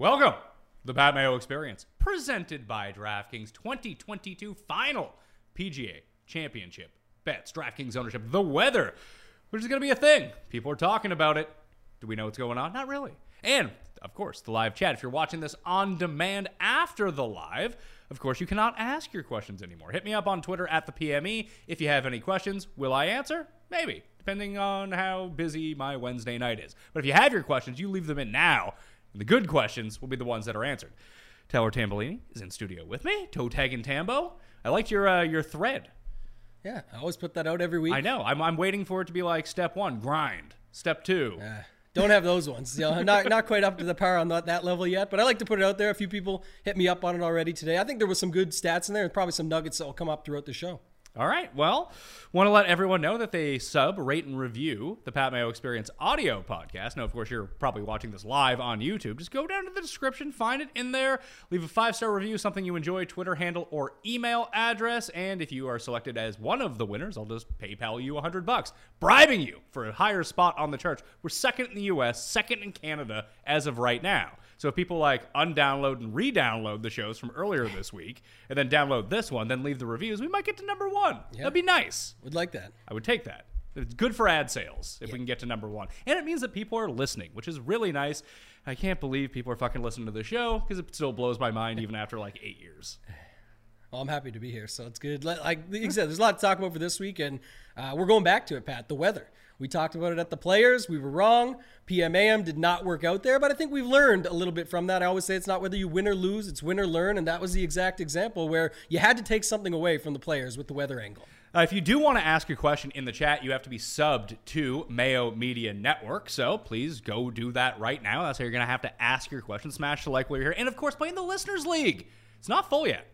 Welcome to the Pat Mayo Experience, presented by DraftKings 2022 Final PGA Championship bets. DraftKings ownership, the weather, which is going to be a thing. People are talking about it. Do we know what's going on? Not really. And of course, the live chat. If you're watching this on demand after the live, of course, you cannot ask your questions anymore. Hit me up on Twitter at the PME if you have any questions. Will I answer? Maybe, depending on how busy my Wednesday night is. But if you have your questions, you leave them in now. And the good questions will be the ones that are answered. Taylor Tambolini is in studio with me. Toe Tag and Tambo. I liked your uh, your thread. Yeah, I always put that out every week. I know. I'm, I'm waiting for it to be like step one, grind. Step two, Uh, don't have those ones. You know, not not quite up to the power on that, that level yet, but I like to put it out there. A few people hit me up on it already today. I think there was some good stats in there, and probably some nuggets that will come up throughout the show. All right. Well, want to let everyone know that they sub, rate, and review the Pat Mayo Experience audio podcast. Now, of course, you're probably watching this live on YouTube. Just go down to the description, find it in there, leave a five star review, something you enjoy, Twitter handle or email address. And if you are selected as one of the winners, I'll just PayPal you a hundred bucks, bribing you for a higher spot on the charts. We're second in the U.S., second in Canada as of right now. So if people like undownload and re-download the shows from earlier this week, and then download this one, then leave the reviews, we might get to number one. That'd be nice. Would like that. I would take that. It's good for ad sales if we can get to number one. And it means that people are listening, which is really nice. I can't believe people are fucking listening to the show because it still blows my mind even after like eight years. Well, I'm happy to be here, so it's good. Like like you said, there's a lot to talk about for this week, and uh, we're going back to it, Pat. The weather. We talked about it at the players. We were wrong. PMAM did not work out there, but I think we've learned a little bit from that. I always say it's not whether you win or lose, it's win or learn, and that was the exact example where you had to take something away from the players with the weather angle. Uh, if you do want to ask your question in the chat, you have to be subbed to Mayo Media Network. So please go do that right now. That's how you're going to have to ask your question. Smash the like while you're here. And of course, play in the Listeners League. It's not full yet.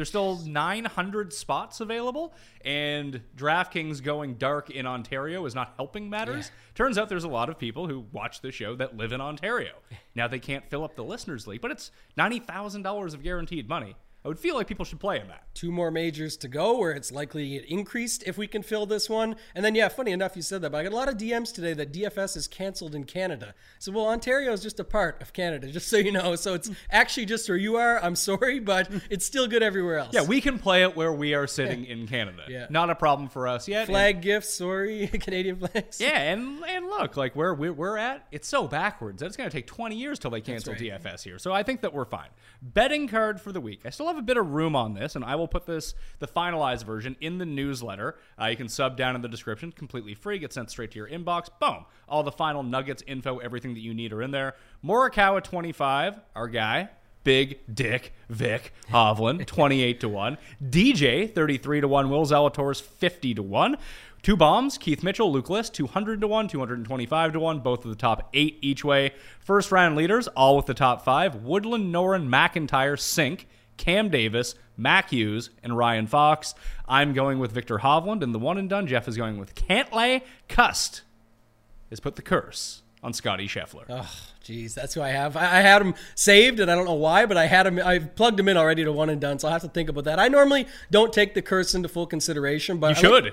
There's still 900 spots available, and DraftKings going dark in Ontario is not helping matters. Turns out there's a lot of people who watch the show that live in Ontario. Now they can't fill up the Listeners League, but it's $90,000 of guaranteed money. I would feel like people should play in that. two more majors to go where it's likely to get increased if we can fill this one. And then, yeah, funny enough, you said that, but I got a lot of DMs today that DFS is canceled in Canada. So, well, Ontario is just a part of Canada, just so you know. So it's actually just where you are. I'm sorry, but it's still good everywhere else. Yeah, we can play it where we are sitting in Canada. Yeah. Not a problem for us yet. Flag gifts, sorry, Canadian flags. Yeah, and and look, like where we're, we're at, it's so backwards that it's going to take 20 years till they cancel right. DFS here. So I think that we're fine. Betting card for the week. I still have a bit of room on this, and I will put this the finalized version in the newsletter. Uh, you can sub down in the description, completely free, get sent straight to your inbox. Boom, all the final nuggets, info, everything that you need are in there. Morikawa 25, our guy. Big Dick Vic Hovland, 28 to 1. DJ, 33 to 1. Will Zalatoris, 50 to 1. Two bombs, Keith Mitchell, Luke List, 200 to 1, 225 to 1, both of the top eight each way. First round leaders, all with the top five Woodland, Noren, MacIntyre, Cink, Cam Davis, Mac Hughes, and Ryan Fox. I'm going with Viktor Hovland, and the one and done. Jeff is going with Cantlay. Cust has put the curse on Scotty Scheffler. Oh, Jeez, that's who I have. I, I had him saved, and I don't know why, but I had him. I plugged him in already to one and done, so I have to think about that. I normally don't take the curse into full consideration, but You I should. Yeah,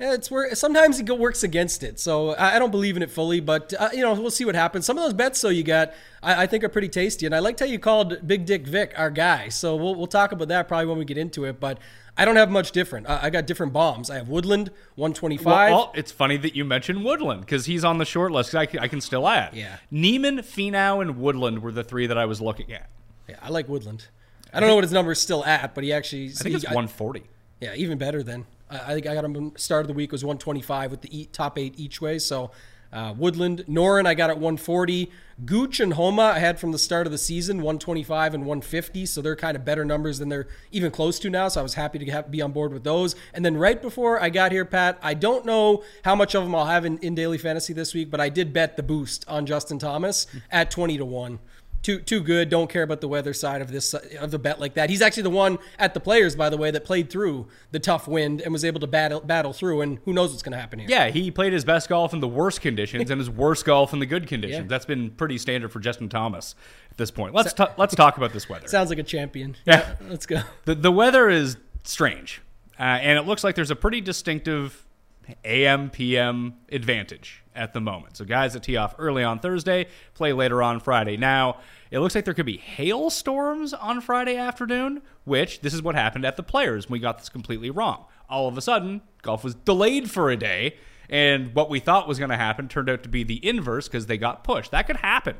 it's where sometimes it works against it. So I I don't believe in it fully, but uh, you know we'll see what happens. Some of those bets, though, you got I, I think are pretty tasty, and I liked how you called Big Dick Vic our guy. So we'll we'll talk about that probably when we get into it. But I don't have much different. I, I got different bombs. I have Woodland 125. Well, well, it's funny that you mentioned Woodland because he's on the short list. I, I can still add. Yeah. Niemann, Finau, and Woodland were the three that I was looking at. yeah, I like Woodland. I don't know what his number is still at, but he actually I think it's 140. Yeah, even better then. I, think I got him start of the week was 125 with the top eight each way. So uh, Woodland, Noren, I got at 140. Gooch and Homa I had from the start of the season 125 and 150. So they're kind of better numbers than they're even close to now. So I was happy to have, be on board with those. And then right before I got here, Pat, I don't know how much of them I'll have in, in daily fantasy this week, but I did bet the boost on Justin Thomas at 20 to one too too good. Don't care about the weather side of this of the bet like that. He's actually the one at the players, by the way, that played through the tough wind and was able to battle battle through. And who knows what's going to happen here? Yeah, he played his best golf in the worst conditions and his worst golf in the good conditions. Yeah. That's been pretty standard for Justin Thomas at this point. Let's ta- let's talk about this weather. Sounds like a champion. Yeah. let's go. The the weather is strange, uh, and it looks like there's a pretty distinctive AM PM advantage at the moment. So guys that tee off early on Thursday play later on Friday. Now it looks like there could be hailstorms on Friday afternoon, which this is what happened at the Players. We got this completely wrong. All of a sudden, golf was delayed for a day. And what we thought was going to happen turned out to be the inverse because they got pushed. That could happen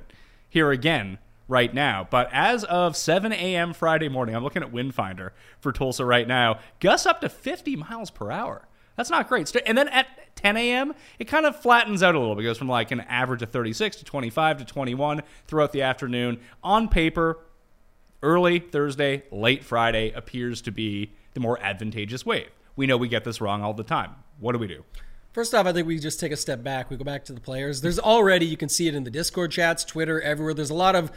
here again right now. But as of 7 a.m. Friday morning, I'm looking at Windfinder for Tulsa right now. Gusts up to 50 miles per hour. That's not great. And then at 10 a.m., it kind of flattens out a little bit. It goes from like an average of 36 to 25 to 21 throughout the afternoon. On paper, early Thursday, late Friday appears to be the more advantageous wave. We know we get this wrong all the time. What do we do? First off, I think we just take a step back. We go back to the players. There's already you can see it in the Discord chats, Twitter, everywhere. There's a lot of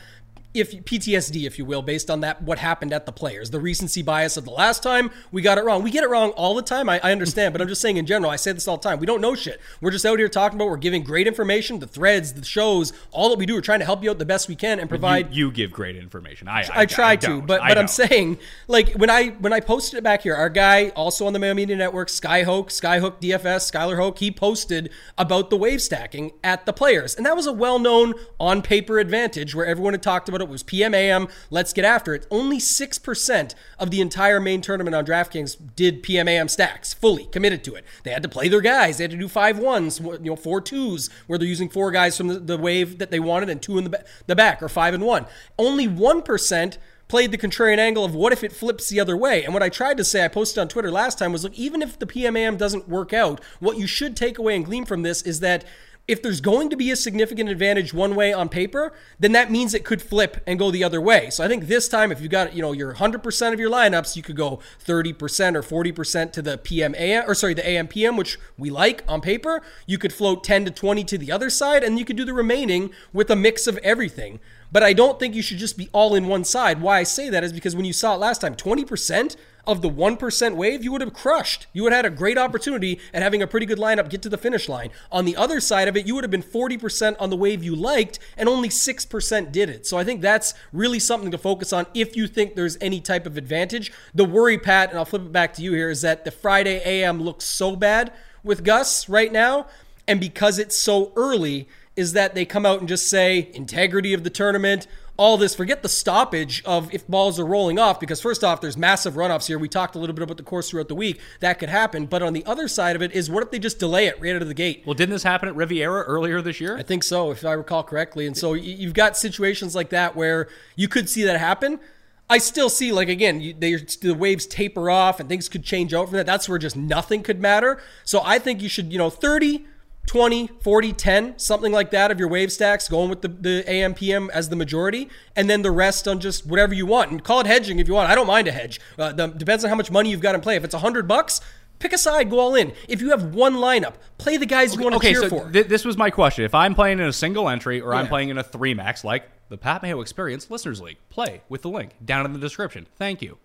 if PTSD, if you will, based on that what happened at the players, the recency bias of the last time we got it wrong. We get it wrong all the time. I, I understand, but I'm just saying in general. I say this all the time. We don't know shit. We're just out here talking about. We're giving great information, the threads, the shows, all that we do. We're trying to help you out the best we can and provide you, you give great information. I I try to, don't. but I but I'm saying like when I when I posted it back here, our guy also on the Mayo Media Network, Skyhook, Skyhook DFS, Skylar Hoke, he posted about the wave stacking at the players, and that was a well-known on paper advantage where everyone had talked about it. was PMAM. Let's get after it. Only six percent of the entire main tournament on DraftKings did PMAM stacks fully committed to it. They had to play their guys. They had to do five ones, you know, four twos, where they're using four guys from the, the wave that they wanted and two in the, the back, or five and one. Only one percent played the contrarian angle of what if it flips the other way. And what I tried to say, I posted on Twitter last time, was look, even if the PMAM doesn't work out, what you should take away and glean from this is that if there's going to be a significant advantage one way on paper, then that means it could flip and go the other way. So I think this time, if you got you know your 100% of your lineups, you could go 30% or 40% to the PM AM, or sorry the AM PM, which we like on paper. You could float 10 to 20 to the other side, and you could do the remaining with a mix of everything. But I don't think you should just be all in one side. Why I say that is because when you saw it last time, 20% of the 1% wave, you would have crushed. You would have had a great opportunity at having a pretty good lineup get to the finish line. On the other side of it, you would have been 40% on the wave you liked, and only 6% did it. So I think that's really something to focus on if you think there's any type of advantage. The worry, Pat, and I'll flip it back to you here, is that the Friday AM looks so bad with Gus right now, and because it's so early, is that they come out and just say integrity of the tournament, all this. Forget the stoppage of if balls are rolling off, because first off, there's massive runoffs here. We talked a little bit about the course throughout the week. That could happen. But on the other side of it is what if they just delay it right out of the gate? Well, didn't this happen at Riviera earlier this year? I think so, if I recall correctly. And so you've got situations like that where you could see that happen. I still see, like, again, you, they, the waves taper off and things could change out from that. That's where just nothing could matter. So I think you should, you know, 30, 20, 40, 10, something like that of your wave stacks, going with the, the AM, PM as the majority, and then the rest on just whatever you want. And call it hedging if you want. I don't mind a hedge. Uh, the, depends on how much money you've got in play. If it's 100 bucks, pick a side, go all in. If you have one lineup, play the guys you want to okay, cheer so for. th- this was my question. If I'm playing in a single entry or I'm playing in a three max, like the Pat Mayo Experience Listeners League, play with the link down in the description. Thank you.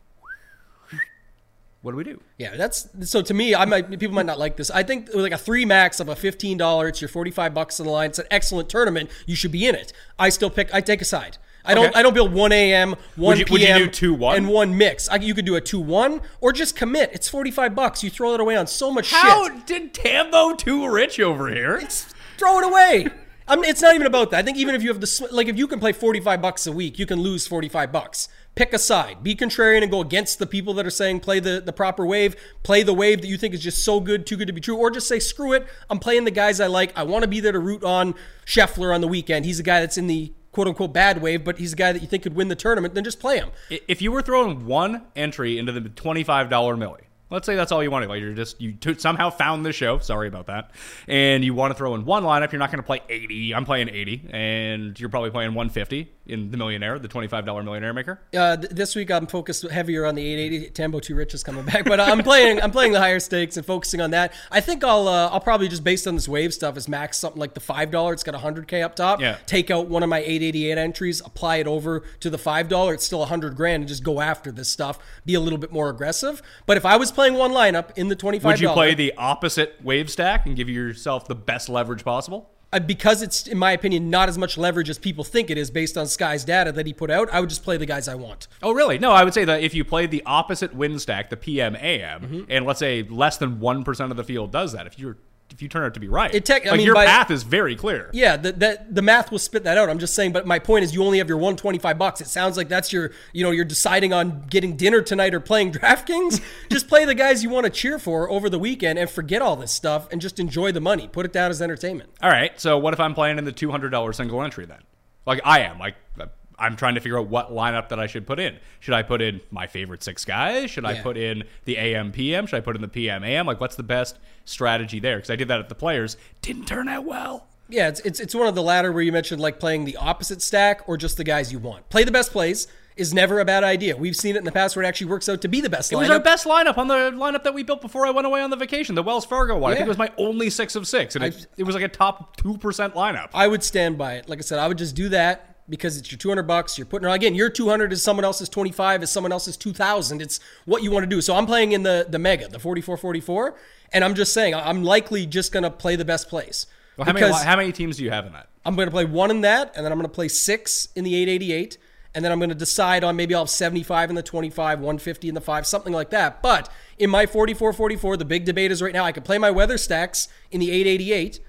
What do we do? Yeah, that's so to me. I might people might not like this. I think like a three max of a fifteen dollar. It's your forty five bucks on the line. It's an excellent tournament. You should be in it. I still pick. I take a side. I don't. Okay. I don't build one a.m., one you- p.m. would you do 2-1? and one mix. I, you could do a two one or just commit. It's forty five bucks. You throw it away on so much. How shit. did Tambo too rich over here? It's, Throw it away. I mean, it's not even about that. I think even if you have the like, if you can play forty five bucks a week, you can lose forty five bucks. Pick a side. Be contrarian and go against the people that are saying play the, the proper wave. Play the wave that you think is just so good, too good to be true. Or just say, screw it. I'm playing the guys I like. I want to be there to root on Scheffler on the weekend. He's a guy that's in the quote unquote bad wave, but he's a guy that you think could win the tournament. Then just play him. If you were throwing one entry into the twenty-five dollar millie, let's say that's all you wanted, like you're just you t- somehow found the show. Sorry about that, and you want to throw in one lineup. You're not going to play eighty. I'm playing eighty, and you're probably playing one fifty in the millionaire, the twenty-five dollar millionaire maker. Uh, th- this week I'm focused heavier on the 880. Tambo Too Rich is coming back, but I'm playing I'm playing the higher stakes and focusing on that. I think I'll uh, I'll probably just based on this wave stuff is max something like the five dollar. It's got 100k up top. Yeah. Take out one of my 888 entries, apply it over to the five dollar. It's still 100 grand, and just go after this stuff. Be a little bit more aggressive. But if I was playing one lineup in the 25, Would you play the opposite wave stack and give yourself the best leverage possible? Uh, because it's in my opinion not as much leverage as people think it is based on Sky's data that he put out. I would just play the guys I want. Oh, really? No, I would say that if you played the opposite win stack, the PM AM, Mm-hmm. and let's say less than one percent of the field does that, if you're if you turn out to be right, It tech- I like mean, your by- path is very clear. Yeah, the, the the math will spit that out. I'm just saying, but my point is, you only have your 125 bucks. It sounds like that's your, you know, you're deciding on getting dinner tonight or playing DraftKings. just play the guys you want to cheer for over the weekend and forget all this stuff and just enjoy the money. Put it down as entertainment. All right. So what if I'm playing in the two hundred dollar single entry then? Like I am. Like I'm trying to figure out what lineup that I should put in. Should I put in my favorite six guys? Should I put in the AM PM? Should I put in the PM AM? Like what's the best strategy there? Because I did that at the players, didn't turn out well. Yeah, it's, it's it's one of the latter where you mentioned like playing the opposite stack or just the guys you want. Play the best plays is never a bad idea. We've seen it in the past where it actually works out to be the best It lineup. was our best lineup on the lineup that we built before I went away on the vacation, the Wells Fargo one. I think it was my only six of six, and it, it was like a top two percent lineup. I would stand by it. Like I said, I would just do that because it's your 200 bucks. You're putting again, your 200 is someone else's 25 is someone else's 2000. It's what you want to do. So I'm playing in the the mega, the 4444, and I'm just saying I'm likely just going to play the best place. Well, how, many, how many teams do you have in that? I'm going to play one in that, and then I'm going to play six in the 888, and then I'm going to decide on maybe I'll have 75 in the 25, 150 in the five, something like that. But in my 4444, the big debate is right now I could play my weather stacks in the 888,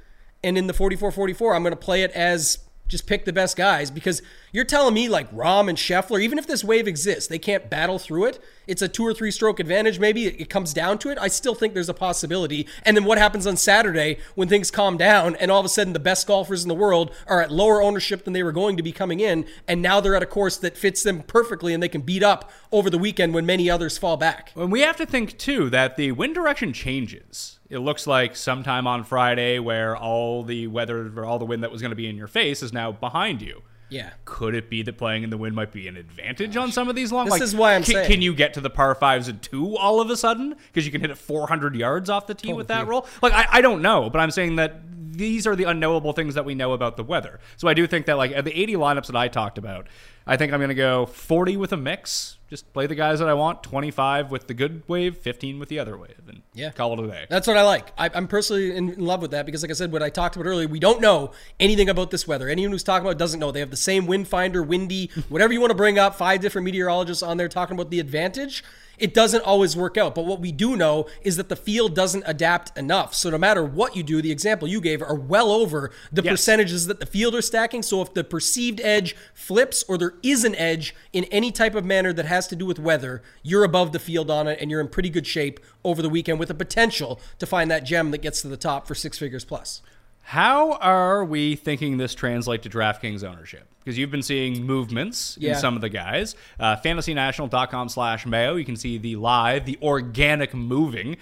and in the 4444, I'm going to play it as just pick the best guys because you're telling me like Rahm and Scheffler, even if this wave exists, they can't battle through it. It's a two or three stroke advantage. Maybe it, comes down to it. I still think there's a possibility. And then what happens on Saturday when things calm down and all of a sudden the best golfers in the world are at lower ownership than they were going to be coming in, and now they're at a course that fits them perfectly and they can beat up over the weekend when many others fall back. And we have to think too that the wind direction changes. It looks like sometime on Friday where all the weather all the wind that was going to be in your face is now behind you. Yeah. Could it be that playing in the wind might be an advantage on some of these long? This like, is why I'm can, saying- Can you get to the par fives and two all of a sudden because you can hit it 400 yards off the tee with that roll? Like I, I don't know, but I'm saying that these are the unknowable things that we know about the weather. So I do think that like at the 80 lineups that I talked about, I think I'm going to go 40 with a mix. Just play the guys that I want. 25 with the good wave, 15 with the other wave, and Yeah. call it a day. That's what I like. I, I'm personally in, in love with that because, like I said, what I talked about earlier, we don't know anything about this weather. Anyone who's talking about it doesn't know. They have the same wind finder, windy, whatever you want to bring up. Five different meteorologists on there talking about the advantage. It doesn't always work out. But what we do know is that the field doesn't adapt enough. So no matter what you do, the example you gave are well over the Yes. percentages that the field are stacking. So if the perceived edge flips or there is an edge in any type of manner that has to do with weather, you're above the field on it and you're in pretty good shape over the weekend with the potential to find that gem that gets to the top for six figures plus. How are we thinking this translate to DraftKings ownership? Because you've been seeing movements Yeah. in some of the guys. Uh, FantasyNational.com slash Mayo. You can see the live, the organic moving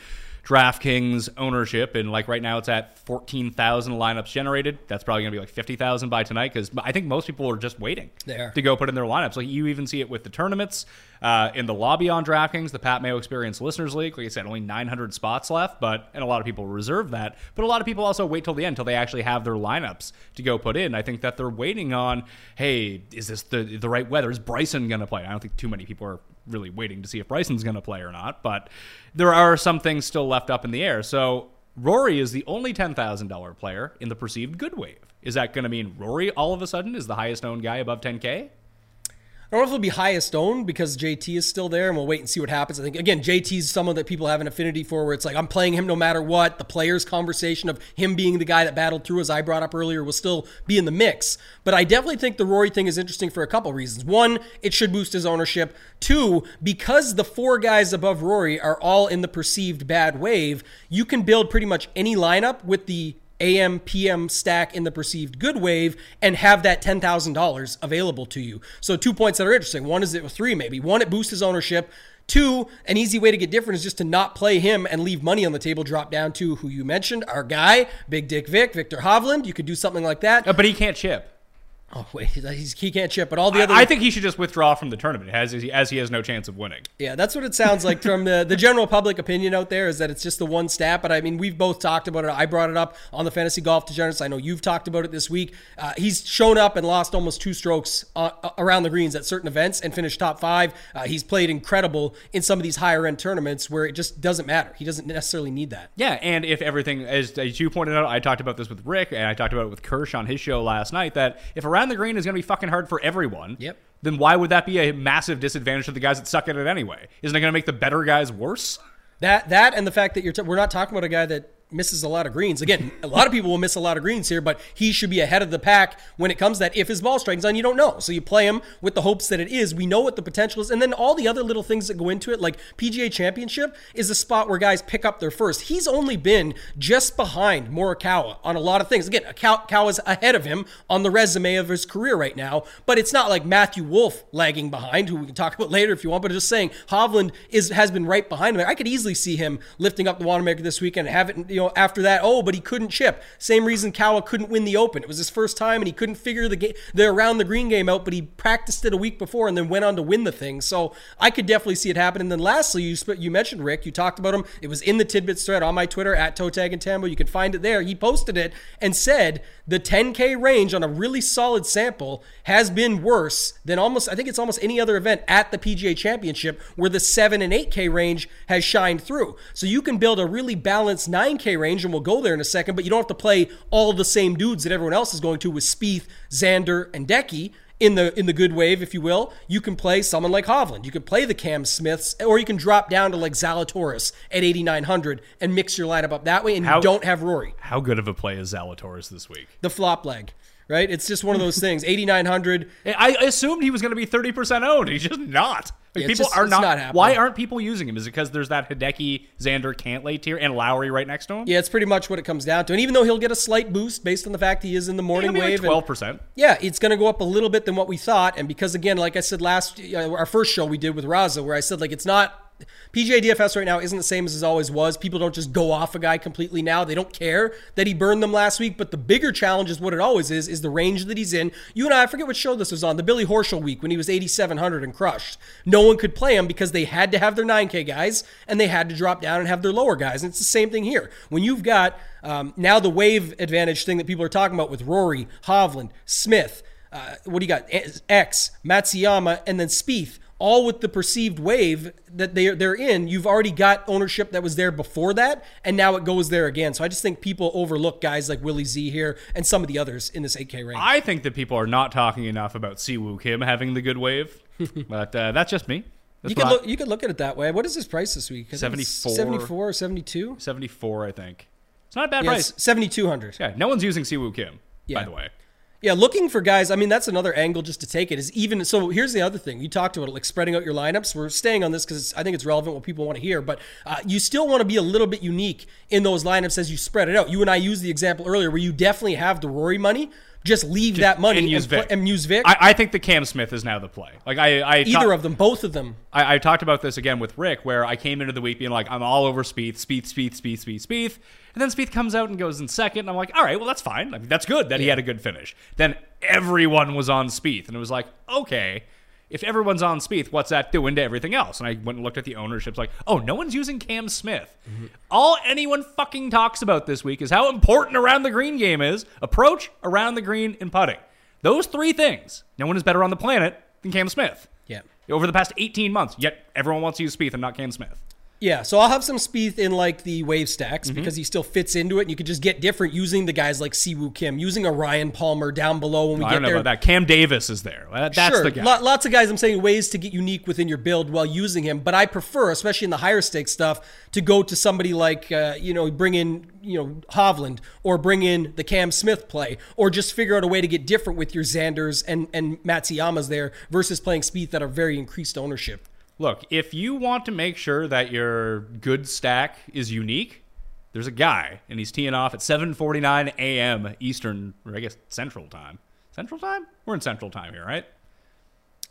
DraftKings ownership. And like right now, it's at 14,000 lineups generated. That's probably going to be like 50,000 by tonight because I think most people are just waiting to go put in their lineups. Like you even see it with the tournaments uh, in the lobby on DraftKings, the Pat Mayo Experience Listeners League. Like I said, only 900 spots left, but and a lot of people reserve that. But a lot of people also wait till the end till they actually have their lineups to go put in. I think that they're waiting on, hey, is this the the right weather? Is Bryson going to play? I don't think too many people are really waiting to see if Bryson's going to play or not. But there are some things still left up in the air. So. Rory is the only $10,000 player in the perceived good wave. Is that going to mean Rory all of a sudden is the highest owned guy above 10K? I don't know if it'll be highest owned because JT is still there, and we'll wait and see what happens. I think again, JT's someone that people have an affinity for, where it's like I'm playing him no matter what. The players' conversation of him being the guy that battled through, as I brought up earlier, will still be in the mix. But I definitely think the Rory thing is interesting for a couple reasons. One, it should boost his ownership. Two, because the four guys above Rory are all in the perceived bad wave, you can build pretty much any lineup with the AM PM stack in the perceived good wave and have that $10,000 available to you. So two points that are interesting. One is it three maybe. One it boosts his ownership. Two, an easy way to get different is just to not play him and leave money on the table. Drop down to who you mentioned, our guy, Big Dick Vic, Viktor Hovland. You could do something like that. Uh, but he can't chip. Oh wait, he's, he can't chip. But all the other, I think he should just withdraw from the tournament as he, as he has no chance of winning. Yeah, that's what it sounds like from the, the general public opinion out there is that it's just the one stat. But I mean, we've both talked about it. I brought it up on the Fantasy Golf Degenerates. I know you've talked about it this week. Uh, he's shown up and lost almost two strokes uh, around the greens at certain events and finished top five. Uh, he's played incredible in some of these higher end tournaments where it just doesn't matter. He doesn't necessarily need that. Yeah, and if everything, as, as you pointed out, I talked about this with Rick and I talked about it with Kirsch on his show last night, that if around the green is going to be fucking hard for everyone. Yep. Then why would that be a massive disadvantage to the guys that suck at it anyway? Isn't it going to make the better guys worse? That that and the fact that you're t- we're not talking about a guy that misses a lot of greens. Again, a lot of people will miss a lot of greens here, but he should be ahead of the pack when it comes that. If his ball strikes on, you don't know. So you play him with the hopes that it is. We know what the potential is. And then all the other little things that go into it, like PGA Championship, is a spot where guys pick up their first. He's only been just behind Morikawa on a lot of things. Again, Kawa's ahead of him on the resume of his career right now, but it's not like Matthew Wolff lagging behind, who we can talk about later if you want, but just saying Hovland is has been right behind him. I could easily see him lifting up the Wanamaker this weekend and have it, you know, after that, oh, but he couldn't chip. Same reason Kawa couldn't win the Open. It was his first time, and he couldn't figure the game, the around the green game out. But he practiced it a week before, and then went on to win the thing. So I could definitely see it happen. And then lastly, you you mentioned Rick. You talked about him. It was in the tidbits thread on my Twitter at Toe Tag and Tambo. You can find it there. He posted it and said the 10K range on a really solid sample has been worse than almost, I think it's almost any other event at the PGA Championship where the 7 and 8K range has shined through. So you can build a really balanced 9K range, and we'll go there in a second, but you don't have to play all the same dudes that everyone else is going to with Spieth, Xander, and Decky in the in the good wave, if you will, you can play someone like Hovland. You can play the Cam Smiths, or you can drop down to like Zalatoris at 8,900 and mix your lineup up that way, and How- you don't have Rory. How good of a play is Zalatoris this week? The flop leg, right? It's just one of those things. 8,900. I I assumed he was going to be 30% owned. He's just not. Like, Yeah, people just- are not. not why aren't people using him? Is it because there's that Hideki, Xander, Cantlay tier, and Lowry right next to him? Yeah, it's pretty much what it comes down to. And even though he'll get a slight boost based on the fact he is in the morning be wave, like 12%. Yeah, it's going to go up a little bit than what we thought, and because again, like I said last, uh, our first show we did with Raza, where I said like it's not PGA DFS right now isn't the same as it always was. People don't just go off a guy completely now. They don't care that he burned them last week. But the bigger challenge is what it always is: is the range that he's in. You and I, I forget what show this was on, the Billy Horschel week when he was 8,700 and crushed. No one could play him because they had to have their 9K guys and they had to drop down and have their lower guys. And it's the same thing here. When you've got um, now the wave advantage thing that people are talking about with Rory, Hovland, Smith. Uh, what do you got? X, Matsuyama, and then Spieth, all with the perceived wave that they they're in. You've already got ownership that was there before that, and now it goes there again. So I just think people overlook guys like Willie Z here and some of the others in this 8K range. I think that people are not talking enough about Siwoo Kim having the good wave, but uh, that's just me. That's you could look you could look at it that way. What is his price this week? I 74. 74 or 72? 74, I think. It's not a bad Yeah, price. it's 7200. Yeah, no one's using Siwoo Kim, Yeah. by the way. Yeah, looking for guys. I mean, that's another angle just to take it. Is even so. Here's the other thing you talked about, like spreading out your lineups. We're staying on this because I think it's relevant what people want to hear. But uh, you still want to be a little bit unique in those lineups as you spread it out. You and I used the example earlier where you definitely have the Rory money. Just leave that money and use pl- Vic. and use Vic. I, I think the Cam Smith is now the play. Like I, I Either of them, both of them. I, I talked about this again with Rick, where I came into the week being like, I'm all over Spieth, Spieth, Spieth, Spieth, Spieth, Spieth. And then Spieth comes out and goes in second, and I'm like, all right, well, that's fine. I mean, that's good that he had a good finish. Then everyone was on Spieth, and it was like, okay, if everyone's on Spieth, what's that doing to everything else? And I went and looked at the ownerships, like, oh, no one's using Cam Smith. All anyone fucking talks about this week is how important around the green game is approach, around the green, and putting. Those three things, no one is better on the planet than Cam Smith Yeah. over the past 18 months. Yet everyone wants to use Spieth and not Cam Smith. Yeah, so I'll have some Spieth in like the wave stacks Mm-hmm. because he still fits into it, and you could just get different using the guys like Siwoo Kim, using a Ryan Palmer down below when we I get don't know there. about that. Cam Davis is there. That's sure, the guy. Lo- lots of guys. I'm saying ways to get unique within your build while using him, but I prefer, especially in the higher stakes stuff, to go to somebody like uh, you know bring in you know Hovland or bring in the Cam Smith play, or just figure out a way to get different with your Xanders and and Matsuyamas there versus playing Spieth that are very increased ownership. Look, if you want to make sure that your good stack is unique, there's a guy, and he's teeing off at 7:49 a.m. Eastern, or I guess Central Time. Central Time? We're in Central Time here, right?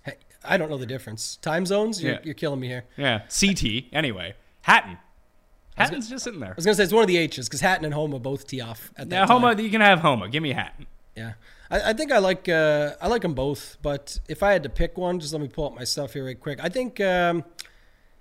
Hey, I don't know the difference. Time zones? You're, Yeah. you're killing me here. Yeah, CT. Anyway, Hatton. Hatton's just sitting there. I was gonna say it's one of the H's because Hatton and Homa both tee off at that time. Homa, you can have Homa. Give me Hatton. Yeah, I, I think I like uh, I like them both, but if I had to pick one, just let me pull up my stuff here right quick. I think, um,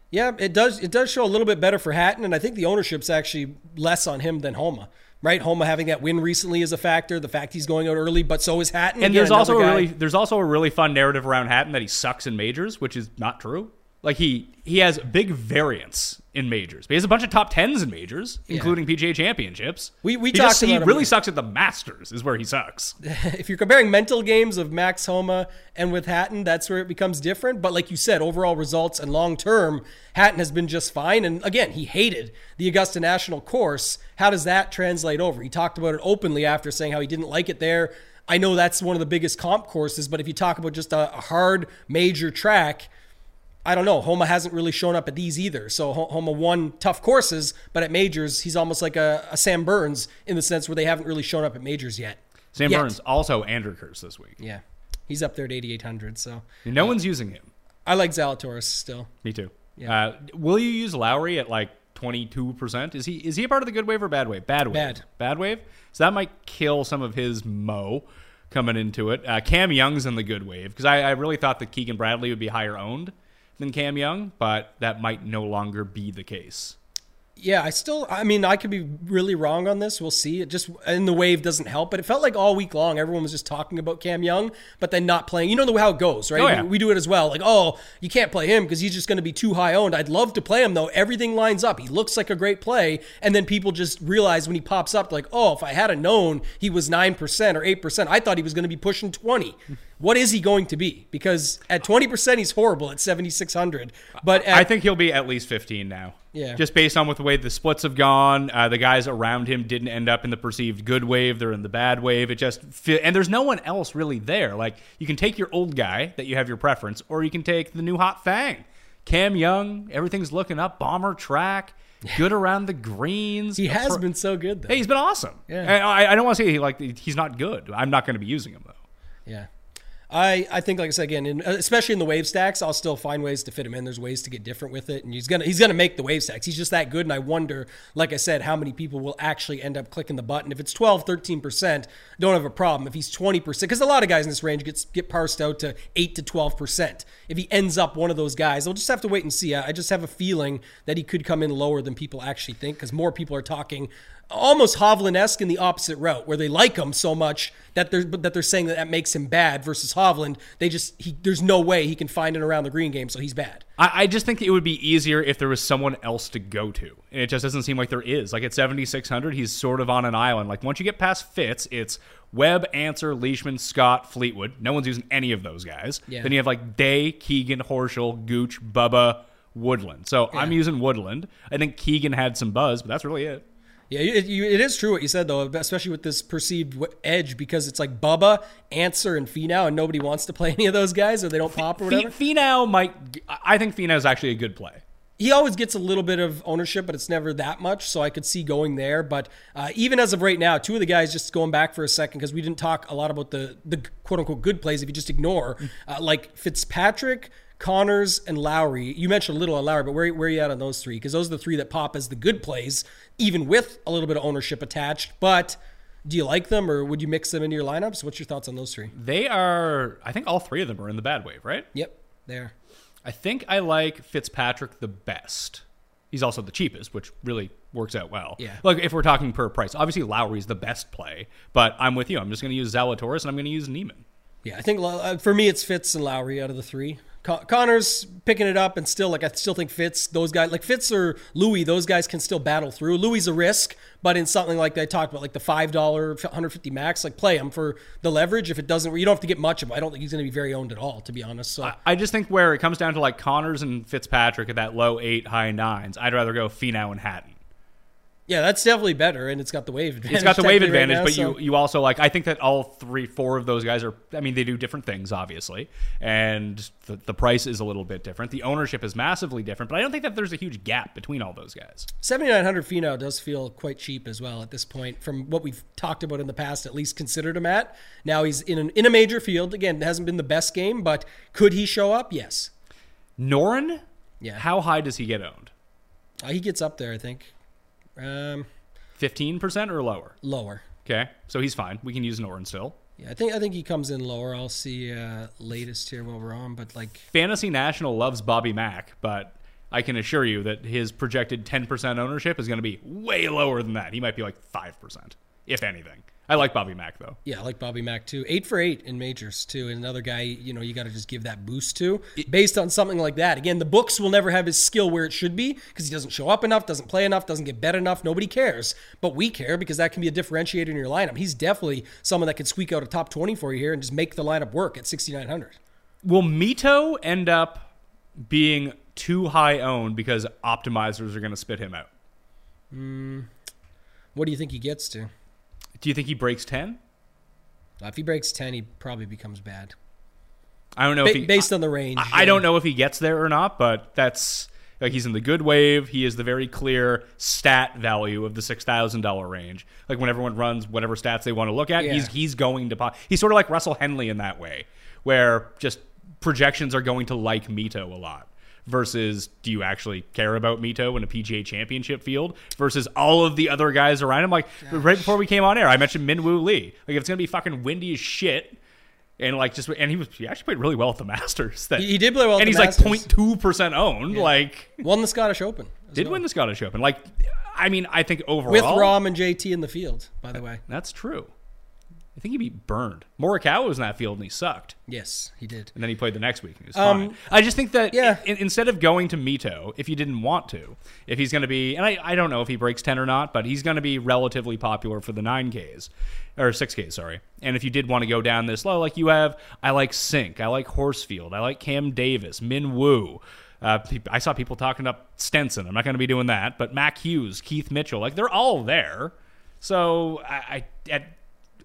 yeah, it does it does show a little bit better for Hatton, and I think the ownership's actually less on him than Homa. Right, Homa having that win recently is a factor. The fact he's going out early, but so is Hatton. And Again, there's also a guy- really there's also a really fun narrative around Hatton that he sucks in majors, which is not true. Like he he has big variance in majors. But he has a bunch of top tens in majors, including PGA championships. We- we he talked he about him- really sucks at the Masters is where he sucks. if you're comparing mental games of Max Homa and with Hatton, that's where it becomes different. But like you said, overall results and long term, Hatton has been just fine. And again, he hated the Augusta National course. How does that translate over? He talked about it openly after saying how he didn't like it there. I know that's one of the biggest comp courses, but if you talk about just a, a hard major track, I don't know. Homa hasn't really shown up at these either. So Ho- Homa won tough courses, but at majors, he's almost like a, a Sam Burns in the sense where they haven't really shown up at majors yet. Sam Yet. Burns also Andrew Curse this week. Yeah. He's up there at 8,800. So No one's using him. I like Zalatoris still. Me too. Uh, will you use Lowry at like twenty two percent? Is he is he a part of the good wave or bad wave? Bad wave. Bad. Bad wave. So that might kill some of his mo coming into it. Uh, Cam Young's in the good wave because I, I really thought that Keegan Bradley would be higher owned than Cam Young, but that might no longer be the case. Yeah, I still, I mean, I could be really wrong on this. We'll see. It just, and the wave doesn't help, but it felt like all week long everyone was just talking about Cam Young, but then not playing. You know the, how it goes, right? Oh, yeah. we, we do it as well. Like, oh, you can't play him because he's just going to be too high owned. I'd love to play him though. Everything lines up. He looks like a great play. And then people just realize when he pops up, like, oh, if I had a known he was 9% or 8%, I thought he was going to be pushing 20. What is he going to be? Because at 20%, he's horrible at 7,600. But at, I think he'll be at least 15 now. Yeah. Just based on with the way the splits have gone, uh, the guys around him didn't end up in the perceived good wave; they're in the bad wave. It just and there's no one else really there. Like you can take your old guy that you have your preference, or you can take the new hot fang, Cam Young. Everything's looking up. Bomber track, good around the greens. he has been so good though. Hey, he's been awesome. Yeah. I, I don't want to say like he's not good. I'm not going to be using him though. Yeah. I, I think like I said again, in, uh, especially in the wave stacks, I'll still find ways to fit him in. There's ways to get different with it, and he's gonna he's gonna make the wave stacks. He's just that good, and I wonder, like I said, how many people will actually end up clicking the button. If it's 12, 13 percent, don't have a problem. If he's 20 percent, because a lot of guys in this range gets get parsed out to eight to 12 percent. If he ends up one of those guys, we'll just have to wait and see. I, I just have a feeling that he could come in lower than people actually think, because more people are talking almost Hovland-esque in the opposite route, where they like him so much that they're but that they're saying that that makes him bad. Versus Hovland, they just he there's no way he can find it around the green game, so he's bad. I, I just think it would be easier if there was someone else to go to. And it just doesn't seem like there is. Like at 7,600, he's sort of on an island. Like once you get past Fitz, it's Webb, Ancer, Leishman, Scott, Fleetwood. No one's using any of those guys. Yeah. Then you have like Day, Keegan, Horschel, Gooch, Bubba, Woodland. So I'm using Woodland. I think Keegan had some buzz, but that's really it. Yeah, it, you, it is true what you said though, especially with this perceived edge because it's like Bubba, Ancer, and Finau, and nobody wants to play any of those guys or they don't pop or whatever. Finau might. I think Finau is actually a good play. he always gets a little bit of ownership, but it's never that much. So I could see going there. But uh, even as of right now, two of the guys, just going back for a second, because we didn't talk a lot about the the quote unquote good plays. If you just ignore, uh, like Fitzpatrick, Conners, and Lowry. You mentioned a little on Lowry, but where where are you at on those three? Because those are the three that pop as the good plays, even with a little bit of ownership attached. But do you like them, or would you mix them into your lineups? What's your thoughts on those three? They are. I think all three of them are in the bad wave, right? Yep, there. I think I like Fitzpatrick the best. He's also the cheapest, which really works out well. Yeah. Like if we're talking per price, obviously Lowry's the best play, but I'm with you. I'm just going to use Zalatoris and I'm going to use Niemann. Yeah, I think uh, for me it's Fitz and Lowry out of the three. Con- Connor's picking it up, and still, like I still think Fitz, those guys, like Fitz or Louis, those guys can still battle through. Louis a risk, but in something like they talked about, like the five dollar, 150 max, like play him for the leverage. If it doesn't, you don't have to get much of. him. I don't think he's going to be very owned at all, to be honest. So I just think where it comes down to like Conners and Fitzpatrick at that low eight, high nines, I'd rather go Finau and Hatton. Yeah, that's definitely better, and it's got the wave advantage. It's got the wave technically right advantage, now, but so- you you also like I think that all three, four of those guys are. I mean, they do different things, obviously, and the, the price is a little bit different. The ownership is massively different, but I don't think that there's a huge gap between all those guys. 7900 Finau does feel quite cheap as well at this point from what we've talked about in the past at least considered him at now he's in an, in a major field again it hasn't been the best game but could he show up yes Noren, Yeah. how high does he get owned? uh, he gets up there i think um, Fifteen percent or lower? lower Okay, so he's fine. We can use Noren still. yeah i think i think he comes in lower i'll see uh, latest here while we're on but like Fantasy National loves Bobby Mack, but I can assure you that his projected 10% ownership is going to be way lower than that. He might be like 5%, if anything. I like Bobby Mack, though. yeah, I like Bobby Mack too. Eight for eight in majors too, and another guy you know you got to just give that boost to based on something like that. Again, the books will never have his skill where it should be because he doesn't show up enough, doesn't play enough, doesn't get bet enough. Nobody cares, but we care because that can be a differentiator in your lineup. He's definitely someone that could squeak out a top twenty for you here and just make the lineup work at sixty nine hundred. Will Mito end up being too high owned because optimizers are going to spit him out? Hmm. What do you think he gets to? Do you think he breaks 10? Uh, if he breaks ten, he probably becomes bad I don't know ba- if he, based on the range. I, I don't know if he gets there or not, but that's like he's in the good wave. He is the very clear stat value of the six thousand dollar range. Like when everyone runs whatever stats they want to look at, Yeah. he's he's going to pop. He's sort of like Russell Henley in that way, where just projections are going to like Mito a lot. Versus, do you actually care about Mito in a PGA Championship field? Versus all of the other guys around him. Like right before we came on air, I mentioned Minwoo Lee. Like if it's gonna be fucking windy as shit, and like just and he was he actually played really well at the Masters. That He- he did play well and he's Masters. like 0.2 percent owned. Like Won the Scottish Open. did well. win the Scottish Open. Like I mean, I think overall with Rahm and JT in the field. By the way, That's true. I think he beat burned. Morikawa was in that field and he sucked. yes, he did. And then he played the next week and he was Um, fine. I just think that yeah. i- instead of going to Mito, if you didn't want to, if he's going to be, and I, I don't know if he breaks 10 or not, but he's going to be relatively popular for the 9Ks, or 6Ks, sorry. And if you did want to go down this low, like you have, I like Cink, I like Horsfield, I like Cam Davis, Min Woo. Uh, I saw people talking up Stenson. I'm not going to be doing that, but Mac Hughes, Keith Mitchell, like they're all there. So I, I at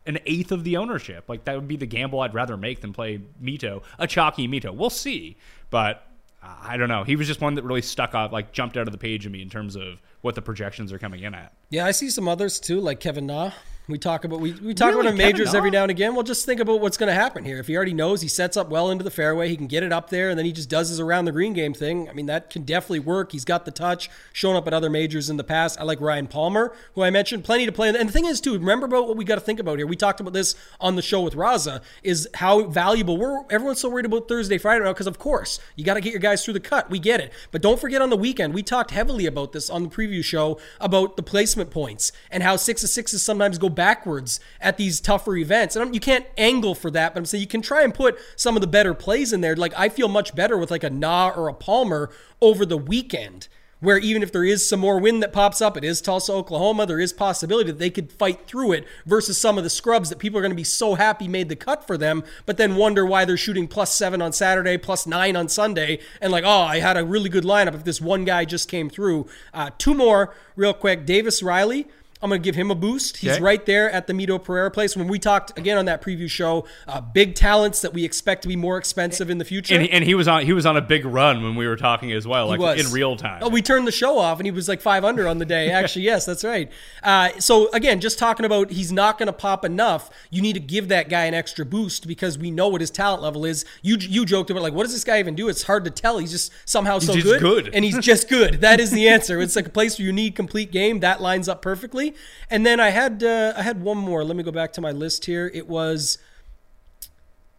an eighth of the ownership. Like that would be the gamble I'd rather make than play Mito, a chalky Mito. We'll see, but I don't know. He was just one that really stuck out, like jumped out of the page of me in terms of what the projections are coming in at. Yeah, I see some others too, like Kevin Na. We talk about we, we talk Really? about Kevin majors every now and again. Well, just think about what's going to happen here. If he already knows he sets up well into the fairway, he can get it up there, and then he just does his around the green game thing. I mean, that can definitely work. He's got the touch, shown up at other majors in the past. I like Ryan Palmer, who I mentioned, plenty to play. And the thing is, too, remember about what we got to think about here. We talked about this on the show with Raza. Is how valuable we're. Everyone's so worried about Thursday, Friday now because, of course, you got to get your guys through the cut. We get it, but don't forget on the weekend we talked heavily about this on the preview show about the placement points and how six of sixes sometimes go backwards at these tougher events. And I'm, you can't angle for that, but I'm saying you can try and put some of the better plays in there. Like I feel much better with like a Na or a Palmer over the weekend. Where even if there is some more wind that pops up, it is Tulsa, Oklahoma, there is possibility that they could fight through it versus some of the scrubs that people are going to be so happy made the cut for them, but then wonder why they're shooting plus seven on Saturday, plus nine on Sunday, and like, oh, I had a really good lineup if this one guy just came through. Uh, two more real quick. Davis Riley. I'm going to give him a boost. He's Okay. right there at the Mito Pereira place. When we talked again on that preview show, uh, big talents that we expect to be more expensive in the future. And, and he was on he was on a big run when we were talking as well, like in real time. Oh, we turned the show off, and he was like 500 on the day. Actually, yes, that's right. Uh, so again, just talking about he's not going to pop enough. You need to give that guy an extra boost because we know what his talent level is. You you joked about like, what does this guy even do? It's hard to tell. He's just somehow so good, good. and he's just good. That is the answer. It's like a place where you need complete game. That lines up perfectly. And then I had uh, I had one more. Let me go back to my list here. It was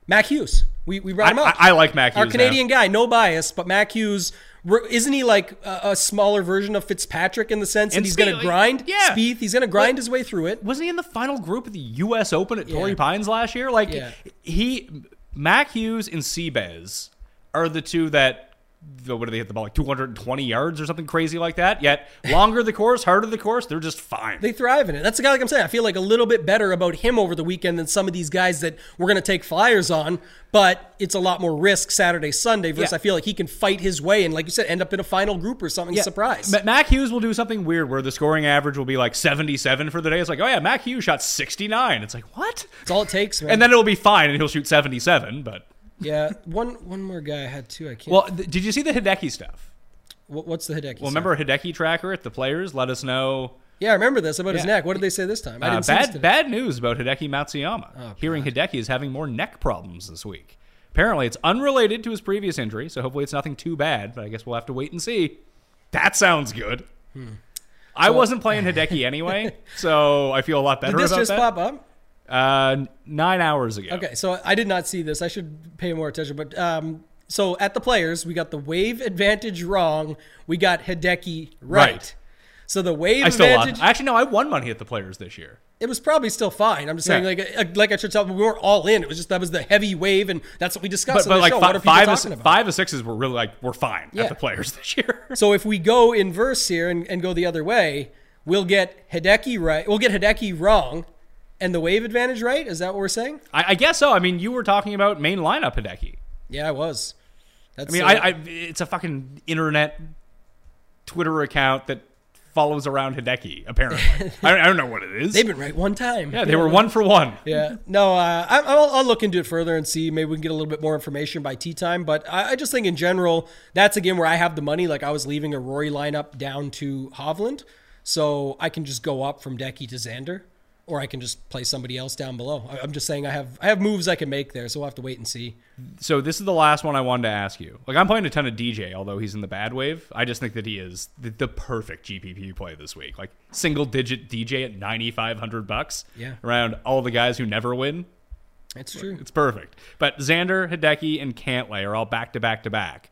Mac Hughes. We, we brought I, him up. I, I like Mac Our Hughes now. Canadian guy, no bias, but Mac Hughes, isn't he like a, a smaller version of Fitzpatrick in the sense that he's going to grind? yeah. Spieth, he's going to grind his way through it. wasn't he in the final group of the U.S. Open at Torrey Pines last year? Like Yeah. he, Mac Hughes and Seabez are the two that what do they hit the ball like 220 yards or something crazy like that? Yet longer the course, harder the course, they're just fine. They thrive in it. That's the guy, like I'm saying. I feel like a little bit better about him over the weekend than some of these guys that we're going to take flyers on. But it's a lot more risk Saturday, Sunday. Versus, Yeah. I feel like he can fight his way and, like you said, end up in a final group or something. Surprise. Ma- Mac Hughes will do something weird where the scoring average will be like 77 for the day. It's like, oh yeah, Mac Hughes shot 69. It's like, what? It's all it takes, man. And then it'll be fine and he'll shoot 77. But yeah, one one more guy I had too. I can't. well, th- did you see the Hideki stuff? What- what's the Hideki? Well, remember Hideki tracker at the players? Let us know. Yeah, I remember this about his neck. What did they say this time? I Uh, bad bad news about Hideki Matsuyama. Oh, Hearing Hideki is having more neck problems this week. Apparently, it's unrelated to his previous injury, so hopefully it's nothing too bad. But I guess we'll have to wait and see. That sounds good. Hmm. I wasn't playing Hideki anyway, so I feel a lot better Did this just that. pop up? Uh, nine hours ago. Okay, so I did not see this. I should pay more attention. But um, so at the players, we got the wave advantage wrong. We got Hideki right. Right. So the wave I still advantage, lost. Actually, no, I won money at the players this year. it was probably still fine. I'm just saying, Yeah. like, uh, like I should tell, we weren't all in. It was just that was the heavy wave, and that's what we discussed But, on but the like show. fi- what are people five, talking of, about? five of sixes were really like we're fine Yeah. at the players this year. So if we go inverse here and, and go the other way, we'll get Hideki right. We'll get Hideki wrong, and the wave advantage right. Is that what we're saying? I, I guess so. I mean, you were talking about main lineup Hideki. Yeah, I was. That's, I mean, uh, I, I it's a fucking internet Twitter account that follows around Hideki. Apparently, I, don't, I don't know what it is. they've been right one time. yeah, they were one for one. Yeah, no, uh, I, I'll, I'll look into it further and see. Maybe we can get a little bit more information by tea time. But I, I just think in general, that's again where I have the money. Like I was leaving a Rory lineup down to Hovland, so I can just go up from Decky to Xander, or I can just play somebody else down below. I'm just saying I have I have moves I can make there, so we'll have to wait and see. So this is the last one I wanted to ask you. Like I'm playing a ton of DJ, although he's in the bad wave. I just think that he is the, the perfect GPP play this week. Like single digit DJ at 9,500 bucks. Yeah. Around all the guys who never win. It's true. It's perfect. But Xander, Hideki, and Cantlay are all back to back to back.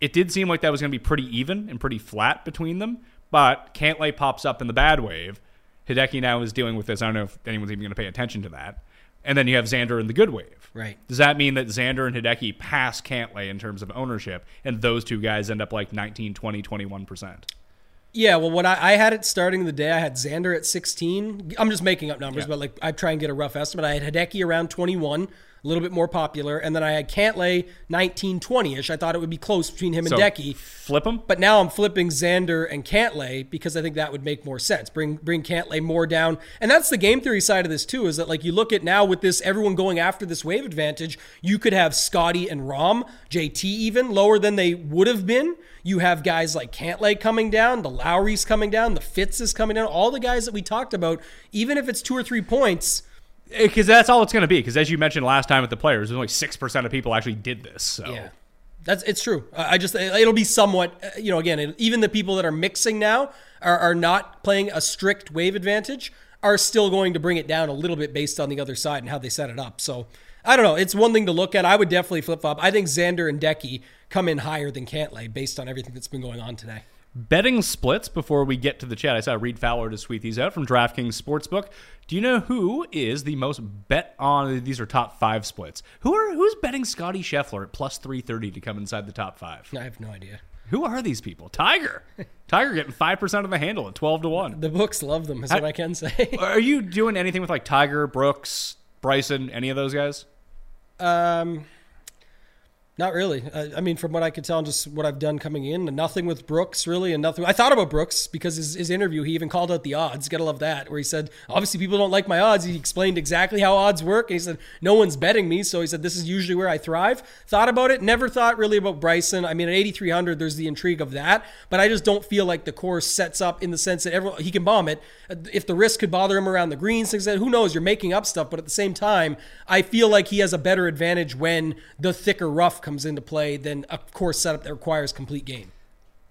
It did seem like that was going to be pretty even and pretty flat between them, but Cantlay pops up in the bad wave. Hideki now is dealing with this. I don't know if anyone's even going to pay attention to that. And then you have Xander and the good wave. Right. Does that mean that Xander and Hideki pass Cantlay in terms of ownership, and those two guys end up like 19, 20, 21%? Yeah, well, when I, I had it starting the day, I had Xander at 16. I'm just making up numbers, Yeah. but like I try and get a rough estimate. I had Hideki around 21, a little bit more popular, and then I had Cantlay 19, 20ish. I thought it would be close between him and So Decky. flip them? But now I'm flipping Xander and Cantlay because I think that would make more sense. Bring bring Cantlay more down. And that's the game theory side of this too, is that like you look at now with this everyone going after this wave advantage, you could have Scotty and Rahm, JT even lower than they would have been. You have guys like Cantlay coming down, the Lowry's coming down, the Fitz is coming down, all the guys that we talked about, even if it's two or three points, Because that's all it's going to be. Because as you mentioned last time at the players, only 6% of people actually did this. So. Yeah, that's it's true. I just it'll be somewhat, uh, you know, again, it, even the people that are mixing now are, are not playing a strict wave advantage are still going to bring it down a little bit based on the other side and how they set it up. So I don't know. It's one thing to look at. I would definitely flip flop. I think Xander and Decky come in higher than Cantlay based on everything that's been going on today. Betting splits before we get to the chat. I saw Reed Fowler to tweet these out from DraftKings Sportsbook. Do you know who is the most bet on? These are top five splits. Who are who's betting Scotty Scheffler at plus three thirty to come inside the top five? I have no idea. Who are these people? Tiger, Tiger getting five percent of the handle at twelve to one. The books love them, is what I can say. Are you doing anything with like Tiger, Brooks, Bryson, any of those guys? Um, not really. I, I mean, from what I could tell, and just what I've done coming in, nothing with Brooks really, and nothing. I thought about Brooks because his, his interview, he even called out the odds. Gotta love that, where he said, obviously people don't like my odds. He explained exactly how odds work, and he said, no one's betting me, so he said this is usually where I thrive. Thought about it, never thought really about Bryson. I mean, at 8300, there's the intrigue of that, but I just don't feel like the course sets up in the sense that everyone he can bomb it. If the risk could bother him around the greens, things like that, who knows? You're making up stuff, but at the same time, I feel like he has a better advantage when the thicker rough comes into play than a course setup that requires complete game.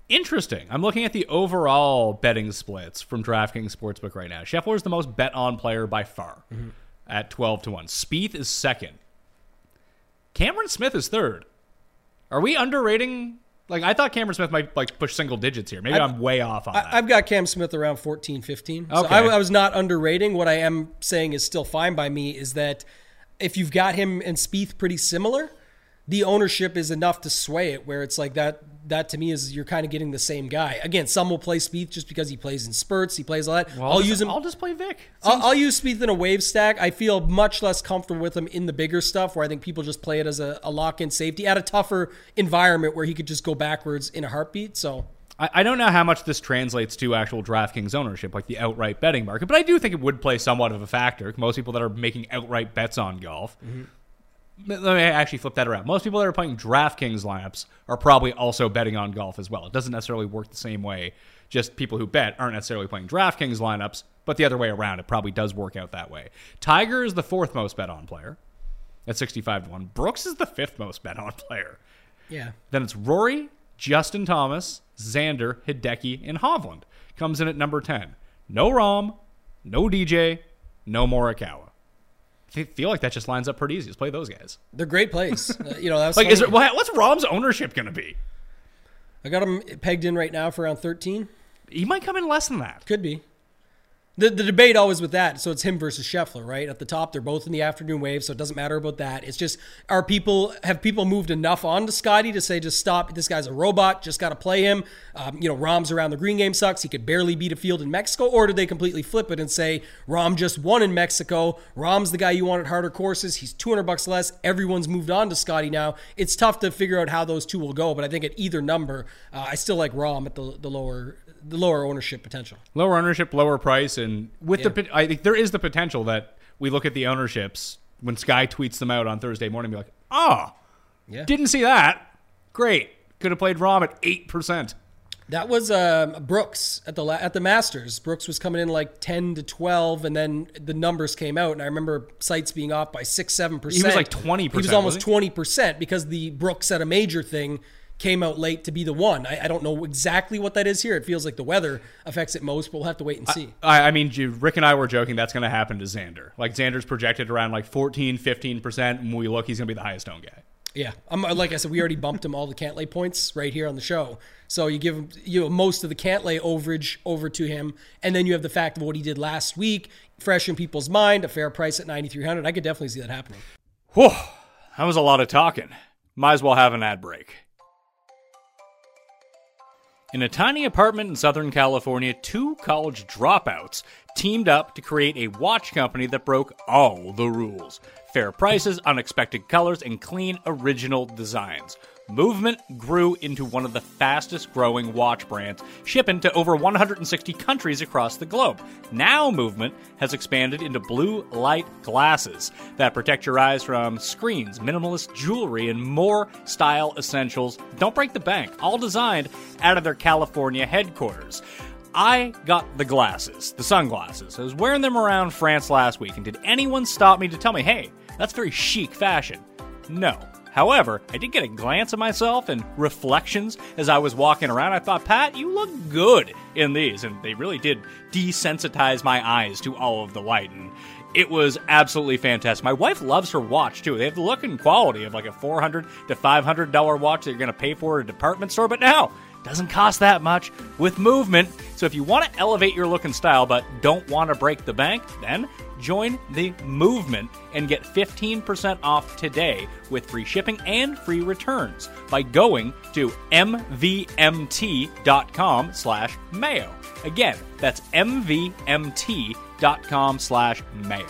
Interesting. I'm looking at the overall betting splits from DraftKings Sportsbook right now. Scheffler is the most bet on player by far mm-hmm. at 12 to 1. Spieth is second. Cameron Smith is third. Are we underrating? Like, I thought Cameron Smith might like push single digits here. Maybe I'm, way off on that. I, I've got Cam Smith around 14, 15. So Okay. I, I was not underrating. What I am saying is still fine by me is that if you've got him and Spieth pretty similar, the ownership is enough to sway it where it's like that that to me is you're kind of getting the same guy. Again, some will play Spieth just because he plays in spurts, he plays a lot. Well, I'll just- use him I'll just play Vic. I'll, I'll use Spieth in a wave stack. I feel much less comfortable with him in the bigger stuff where I think people just play it as a, a lock-in safety at a tougher environment where he could just go backwards in a heartbeat. So I, I don't know how much this translates to actual DraftKings ownership, like the outright betting market, but I do think it would play somewhat of a factor. Most people that are making outright bets on golf. Mm-hmm. Let me actually flip that around. Most people that are playing DraftKings lineups are probably also betting on golf as well. It doesn't necessarily work the same way. Just people who bet aren't necessarily playing DraftKings lineups, but the other way around, it probably does work out that way. Tiger is the fourth most bet on player at 65 to 1. Brooks is the fifth most bet on player. yeah, Then it's Rory, Justin Thomas, Xander, Hideki, and Hovland. Comes in at number 10. No Rahm, no DJ, no Morikawa. I feel like that just lines up pretty easy. Let's play those guys. they're great plays. Uh, you know, that's Like, is it, what's Rahm's ownership going to be? I got him pegged in right now for around 13. He might come in less than that. Could be. The, the debate always with that, so it's him versus Scheffler, right? At the top, they're both in the afternoon wave, so it doesn't matter about that. It's just, are people, have people moved enough on to Scotty to say, just stop, this guy's a robot, just got to play him? Um, you know, Rahm's around the green game sucks, he could barely beat a field in Mexico, or did they completely flip it and say, Rahm just won in Mexico, Rahm's the guy you want at harder courses, he's 200 bucks less, everyone's moved on to Scotty now. It's tough to figure out how those two will go, but I think at either number, uh, I still like Rahm at the, the lower the lower ownership potential. Lower ownership, lower price, and with the I think there is the potential that we look at the ownerships when Sky tweets them out on Thursday morning, be like, oh, Yeah. didn't see that. Great, could have played Rahm at eight percent. That was um, Brooks at the la- at the Masters. Brooks was coming in like ten to twelve, and then the numbers came out, and I remember sites being off by six, seven percent. He was like 20%, He was almost twenty percent because the Brooks at a major thing came out late to be the one. I, I don't know exactly what that is here. It feels like the weather affects it most, but we'll have to wait and see. I, I mean, Rick and I were joking that's going to happen to Xander. Like Xander's projected around like 14, 15 percent. When we look, he's going to be the highest owned guy. Yeah, I'm, uh, like I said, we already bumped him all the Cantlay points right here on the show. So you give him you know most of the Cantlay overage over to him, and then you have the fact of what he did last week, fresh in people's mind, a fair price at 9,300. I could definitely see that happening. Whew, that was a lot of talking. Might as well have an ad break. In a tiny apartment in Southern California, two college dropouts teamed up to create a watch company that broke all the rules fair prices, unexpected colors, and clean original designs. Movement grew into one of the fastest growing watch brands, shipping to over 160 countries across the globe. Now, Movement has expanded into blue light glasses that protect your eyes from screens, minimalist jewelry, and more style essentials. Don't break the bank, all designed out of their California headquarters. I got the glasses, the sunglasses. I was wearing them around France last week, and did anyone stop me to tell me, hey, that's very chic fashion? No. However, I did get a glance at myself and reflections as I was walking around. I thought, Pat, you look good in these. And they really did desensitize my eyes to all of the light. And it was absolutely fantastic. My wife loves her watch too. They have the look and quality of like a 400 to $500 watch that you're going to pay for at a department store. But now, it doesn't cost that much with movement. So if you want to elevate your look and style but don't want to break the bank, then join the movement and get 15% off today with free shipping and free returns by going to mvmt.com slash mayo. Again, that's mvmt.com slash mayo.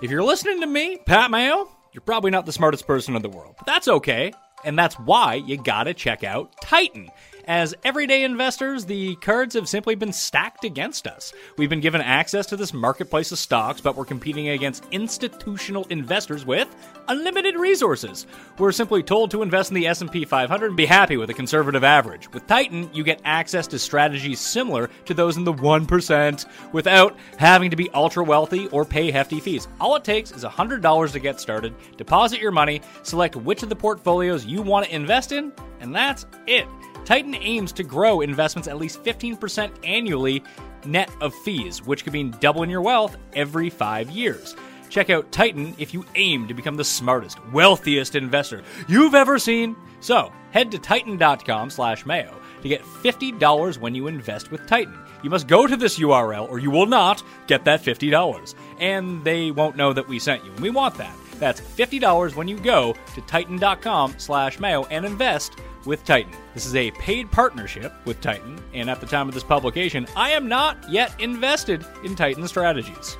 If you're listening to me, Pat Mayo, you're probably not the smartest person in the world, but that's okay. And that's why you gotta check out Titan. As everyday investors, the cards have simply been stacked against us. We've been given access to this marketplace of stocks, but we're competing against institutional investors with unlimited resources. We're simply told to invest in the S&P 500 and be happy with a conservative average. With Titan, you get access to strategies similar to those in the 1% without having to be ultra wealthy or pay hefty fees. All it takes is $100 to get started, deposit your money, select which of the portfolios you want to invest in, and that's it. Titan aims to grow investments at least 15% annually net of fees, which could mean doubling your wealth every five years. Check out Titan if you aim to become the smartest, wealthiest investor you've ever seen. So head to titan.com slash mayo to get $50 when you invest with Titan. You must go to this URL or you will not get that $50. And they won't know that we sent you, and we want that. That's $50 when you go to titan.com slash mayo and invest with Titan. This is a paid partnership with Titan, and at the time of this publication, I am not yet invested in Titan strategies.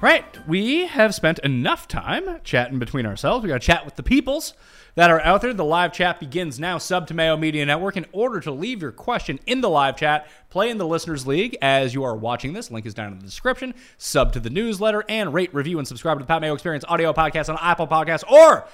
Right, we have spent enough time chatting between ourselves. We got to chat with the peoples that are out there. The live chat begins now. Sub to Mayo Media Network. In order to leave your question in the live chat, play in the Listeners League as you are watching this. Link is down in the description. Sub to the newsletter and rate, review, and subscribe to the Pat Mayo Experience audio podcast on Apple Podcasts or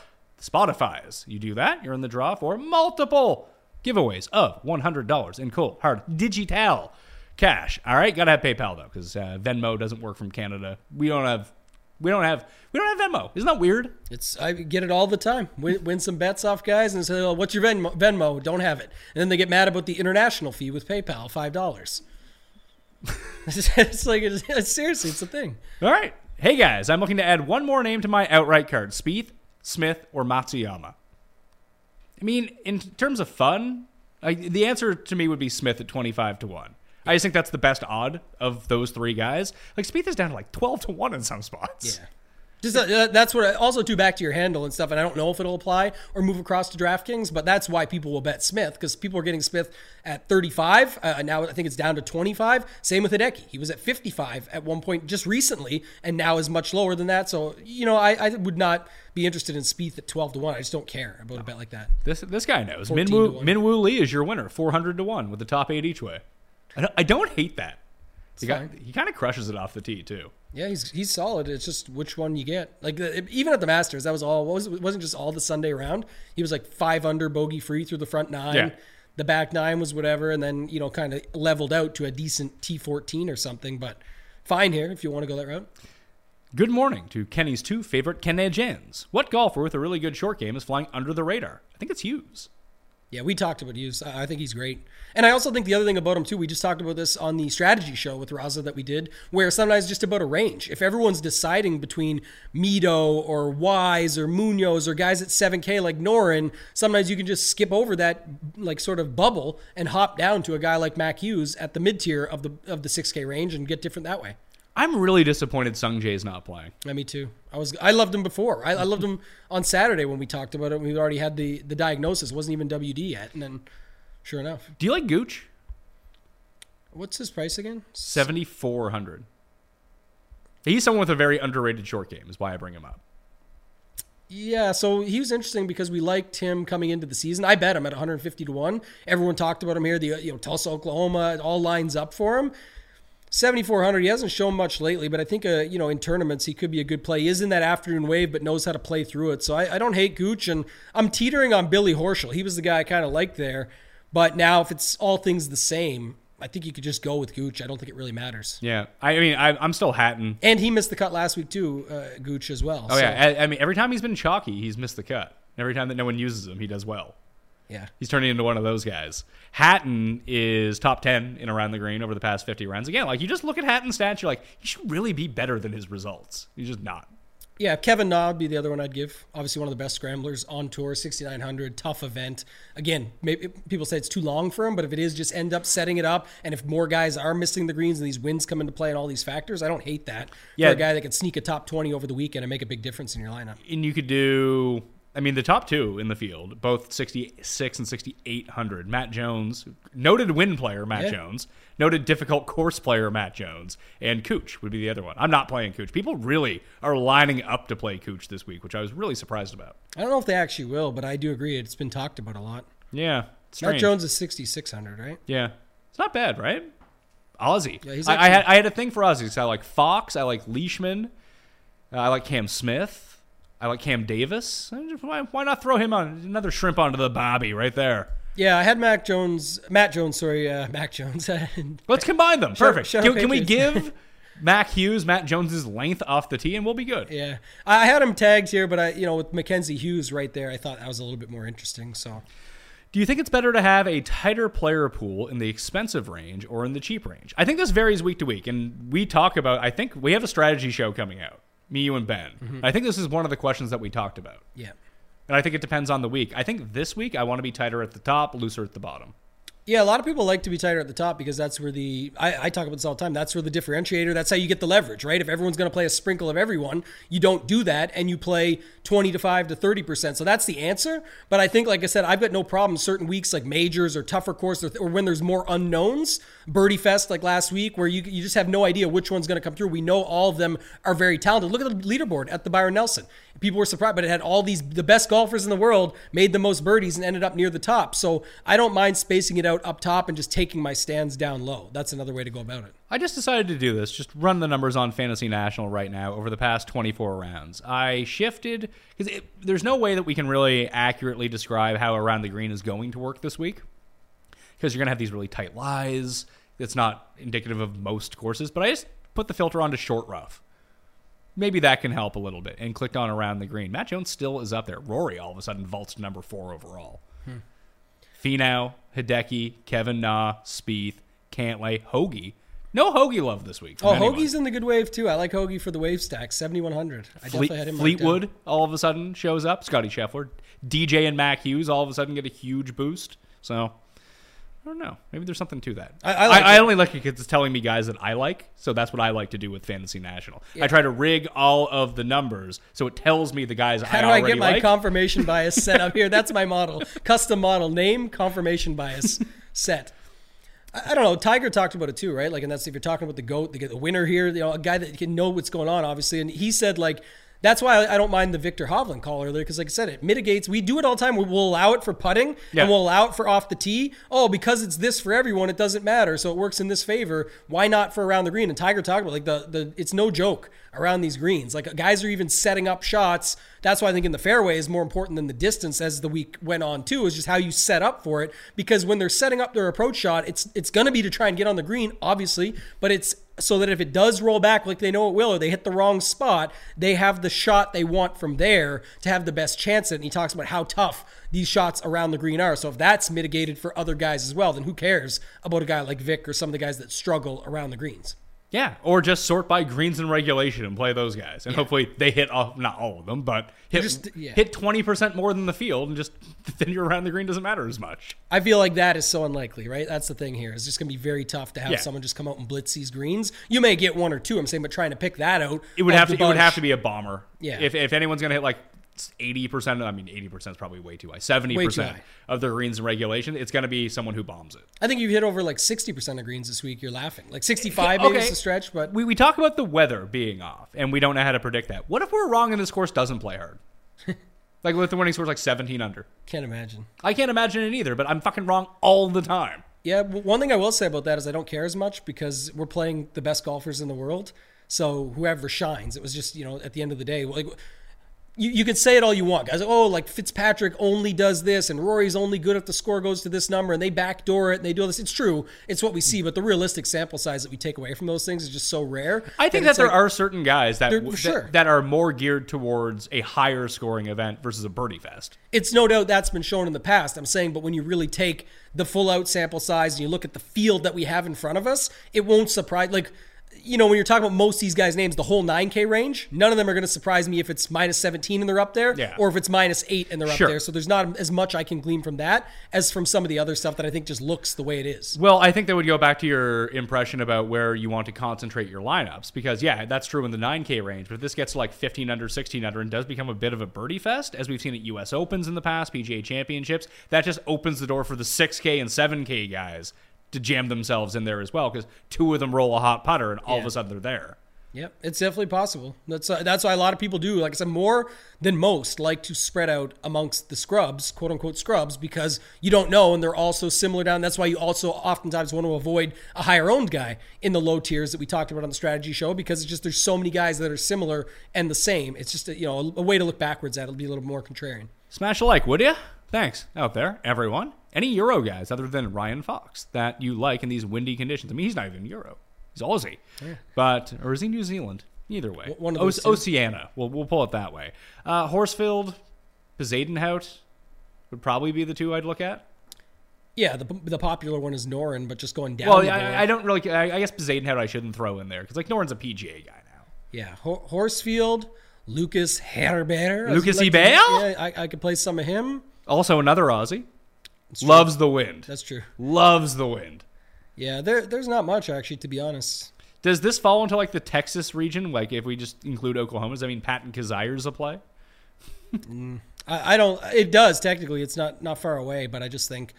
Spotify's. You do that, you're in the draw for multiple giveaways of $100 in cool hard digital cash. All right, gotta have PayPal though, because uh, Venmo doesn't work from Canada. We don't have, we don't have, we don't have Venmo. Isn't that weird? It's I get it all the time. Win, win some bets off guys and say, oh, "What's your Venmo? Venmo? Don't have it." And then they get mad about the international fee with PayPal, five dollars. it's like it's, seriously, it's a thing. All right, hey guys, I'm looking to add one more name to my outright card: Spieth, Smith, or Matsuyama. I mean, in terms of fun, I, the answer to me would be Smith at 25 to one. I just think that's the best odd of those three guys. Like Spieth is down to like twelve to one in some spots. Yeah. Just uh, that's what. I, also, too, back to your handle and stuff. And I don't know if it'll apply or move across to DraftKings, but that's why people will bet Smith because people are getting Smith at 35. Uh, now I think it's down to 25. Same with Hideki. He was at 55 at one point just recently, and now is much lower than that. So you know, I, I would not be interested in Spieth at 12 to one. I just don't care about a bet like that. This this guy knows. Minwoo Minwoo Lee is your winner, 400 to one with the top eight each way. I don't, I don't hate that. He, got, he kind of crushes it off the tee too. Yeah, he's he's solid. It's just which one you get. Like even at the Masters, that was all. Was, it wasn't just all the Sunday round. He was like five under bogey free through the front nine. Yeah. The back nine was whatever, and then you know kind of leveled out to a decent T fourteen or something. But fine here if you want to go that route. Good morning to Kenny's two favorite Canadians. What golfer with a really good short game is flying under the radar? I think it's Hughes. Yeah, we talked about Hughes. I think he's great. And I also think the other thing about him, too, we just talked about this on the strategy show with Raza that we did, where sometimes just about a range. If everyone's deciding between Mito or Wise or Munoz or guys at 7K like Noren, sometimes you can just skip over that like sort of bubble and hop down to a guy like Mac Hughes at the mid tier of the of the 6K range and get different that way. I'm really disappointed Sung Jae's not playing. Yeah, me too. I was I loved him before. I, I loved him on Saturday when we talked about it. We already had the the diagnosis. It wasn't even WD yet, and then sure enough. Do you like Gooch? What's his price again? Seventy four hundred. He's someone with a very underrated short game. Is why I bring him up. Yeah, so he was interesting because we liked him coming into the season. I bet him at 150 to one. Everyone talked about him here. The you know Tulsa, Oklahoma, it all lines up for him. 7400 he hasn't shown much lately but i think uh, you know in tournaments he could be a good play. He is in that afternoon wave but knows how to play through it. So i, I don't hate gooch and i'm teetering on billy horschel. He was the guy i kind of liked there. But now if it's all things the same i think you could just go with gooch. I don't think it really matters. Yeah, I, mean, I, I'm still Hatton. and he missed the cut last week too uh, gooch as well. Oh so, yeah, I, I mean, every time he's been chalky, he's missed the cut. Every time that no one uses him, he does well. Yeah He's turning into one of those guys. Hatton is top 10 in around the green over the past 50 rounds. Again, like you just look at Hatton's stats, you're like, he should really be better than his results. He's just not. Yeah, Kevin Na would be the other one I'd give. Obviously, one of the best scramblers on tour, 6,900, tough event. Again, maybe people say it's too long for him, but if it is, just end up setting it up. And if more guys are missing the greens and these wins come into play and all these factors, I don't hate that. Yeah. For a guy that could sneak a top 20 over the weekend and make a big difference in your lineup. And you could do, I mean, the top two in the field, both 66 and 6,800. Matt Jones, noted win player, Matt Yeah. Jones, noted difficult course player, Matt Jones, and Gooch would be the other one. I'm not playing Gooch. People really are lining up to play Gooch this week, which I was really surprised about. I don't know if they actually will, but I do agree. It's been talked about a lot. Yeah. Matt. Jones is 6,600, right? Yeah, it's not bad, right? Aussie. Yeah, he's I, I had I had a thing for Ozzy Aussies. I like Fox. I like Leishman. Uh, I like Cam Smith. I like Cam Davis. Why, why not throw him on another shrimp onto the bobby right there? Yeah, I had Mac Jones, Matt Jones, sorry, uh, Mac Jones. Let's combine them. Perfect. shut can, can we give Mac Hughes, Matt Jones's length off the tee, and we'll be good? yeah, I had him tagged here, but I, you know, with Mackenzie Hughes right there, I thought that was a little bit more interesting. So Do you think it's better to have a tighter player pool in the expensive range or in the cheap range? I think this varies week to week, and we talk about. I think we have a strategy show coming out. Me, you, and Ben. Mm-hmm. I think this is one of the questions that we talked about. yeah. And I think it depends on the week. I think this week I want to be tighter at the top, looser at the bottom. Yeah, a lot of people like to be tighter at the top because that's where the I, I talk about this all the time. That's where the differentiator. That's how you get the leverage, right? If everyone's going to play a sprinkle of everyone, you don't do that, and you play twenty to five to thirty percent. So that's the answer. But I think, like I said, I've got no problem certain weeks like majors or tougher courses or, or when there's more unknowns. Birdie Fest like last week, where you you just have no idea which one's going to come through. We know all of them are very talented. Look at the leaderboard at the Byron Nelson. People were surprised, but it had all these the best golfers in the world made the most birdies and ended up near the top. So I don't mind spacing it out up top and just taking my stands down low. That's another way to go about it. I just decided to do this. Just run the numbers on Fantasy National right now over the past 24 rounds. I shifted because there's no way that we can really accurately describe how around the green is going to work this week because you're going to have these really tight lies. It's not indicative of most courses, but I just put the filter on to short rough. Maybe that can help a little bit. And clicked on around the green. Matt Jones still is up there. Rory all of a sudden vaults to number four overall. Hmm. Finau, Hideki, Kevin Na, Spieth, Cantlay, Hoagie. No Hoagie love this week. Oh, anyone. Hoagie's in the good wave too. I like Hoagie for the wave stack, 7100. I Fleet, definitely had him Fleetwood all of a sudden shows up. Scotty Scheffler, DJ and Mac Hughes all of a sudden get a huge boost. So I don't know. Maybe there's something to that. I, I, like I, I only like it because it's telling me guys that I like, so that's what I like to do with Fantasy National. Yeah. I try to rig all of the numbers so it tells me the guys How I do I get my like. confirmation bias set up here? That's my model. Custom model name, confirmation bias set. I don't know. Tiger talked about it too, right? Like, and that's if you're talking about the goat, the, the winner here, you know, a guy that can know what's going on, obviously. And he said like that's why I don't mind the Viktor Hovland call earlier because, like I said, it mitigates. We do it all the time. We'll allow it for putting yeah. and we'll allow it for off the tee. Oh, because it's this for everyone, it doesn't matter. So it works in this favor. Why not for around the green? And Tiger talked about like the the it's no joke around these greens. Like guys are even setting up shots. That's why I think in the fairway is more important than the distance as the week went on too. Is just how you set up for it because when they're setting up their approach shot, it's it's going to be to try and get on the green, obviously, but it's so that if it does roll back like they know it will, or they hit the wrong spot, they have the shot they want from there to have the best chance at. And he talks about how tough these shots around the green are. So if that's mitigated for other guys as well, then who cares about a guy like Vic or some of the guys that struggle around the greens? Yeah, or just sort by greens and regulation and play those guys, and yeah. hopefully they hit off not all of them, but hit just, yeah. hit twenty percent more than the field, and just then you're around the green doesn't matter as much. I feel like that is so unlikely, right? That's the thing here. It's just gonna be very tough to have yeah. someone just come out and blitz these greens. You may get one or two. I'm saying, but trying to pick that out, it would have to. Bunch, it would have to be a bomber. Yeah. If if anyone's gonna hit like eighty percent. I mean, eighty percent is probably way too high. Seventy percent of the greens and regulation, it's going to be someone who bombs it. I think you hit over like sixty percent of greens this week. You're laughing. Like sixty-five okay. maybe is a stretch, but we we talk about the weather being off, and we don't know how to predict that. What if we're wrong and this course doesn't play hard? like with the winning score like seventeen under. Can't imagine. I can't imagine it either. But I'm fucking wrong all the time. Yeah, one thing I will say about that is I don't care as much because we're playing the best golfers in the world. So whoever shines, it was just you know at the end of the day, like you, you can say it all you want, guys. Oh, like Fitzpatrick only does this, and Rory's only good if the score goes to this number, and they backdoor it, and they do all this. It's true. It's what we see, but the realistic sample size that we take away from those things is just so rare. I think that, that there like, are certain guys that, that, sure. that are more geared towards a higher scoring event versus a birdie fest. It's no doubt that's been shown in the past. I'm saying, but when you really take the full out sample size and you look at the field that we have in front of us, it won't surprise. Like you know, when you're talking about most of these guys' names, the whole 9K range, none of them are going to surprise me if it's minus 17 and they're up there, yeah. or if it's minus 8 and they're sure. up there. So there's not as much I can glean from that as from some of the other stuff that I think just looks the way it is. Well, I think that would go back to your impression about where you want to concentrate your lineups, because, yeah, that's true in the 9K range, but if this gets to like 15 under, 16 under, and does become a bit of a birdie fest, as we've seen at US Opens in the past, PGA Championships, that just opens the door for the 6K and 7K guys to jam themselves in there as well because two of them roll a hot putter and all yeah. of a sudden they're there. Yep, it's definitely possible. That's uh, that's why a lot of people do. Like I said, more than most like to spread out amongst the scrubs, quote unquote scrubs, because you don't know, and they're also similar down. That's why you also oftentimes want to avoid a higher owned guy in the low tiers that we talked about on the strategy show, because it's just there's so many guys that are similar and the same. It's just a, you know a, a way to look backwards at. It'll be a little more contrarian. Smash a like, would you? Thanks out there, everyone. Any Euro guys other than Ryan Fox that you like in these windy conditions? I mean, he's not even Euro. He's Aussie. Yeah. But, or is he New Zealand? Either way. One of o- Oceania. We'll, we'll pull it that way. Uh, Horsfield, Bezuidenhout would probably be the two I'd look at. Yeah, the, the popular one is Noren, but just going down. Well, I, I, don't really. I, I guess Bezuidenhout I shouldn't throw in there because like Noren's a PGA guy now. Yeah, Ho- Horsfield, Lucas Herbert. Lucas like Yeah, I, I could play some of him. Also another Aussie. Loves the wind. That's true. Loves the wind. Yeah, there there's not much actually, to be honest. Does this fall into like the Texas region? Like if we just include Oklahoma, does that mean Patton Kizzaire's a play? Mm, I, I don't. It does technically. It's not not far away, but I just think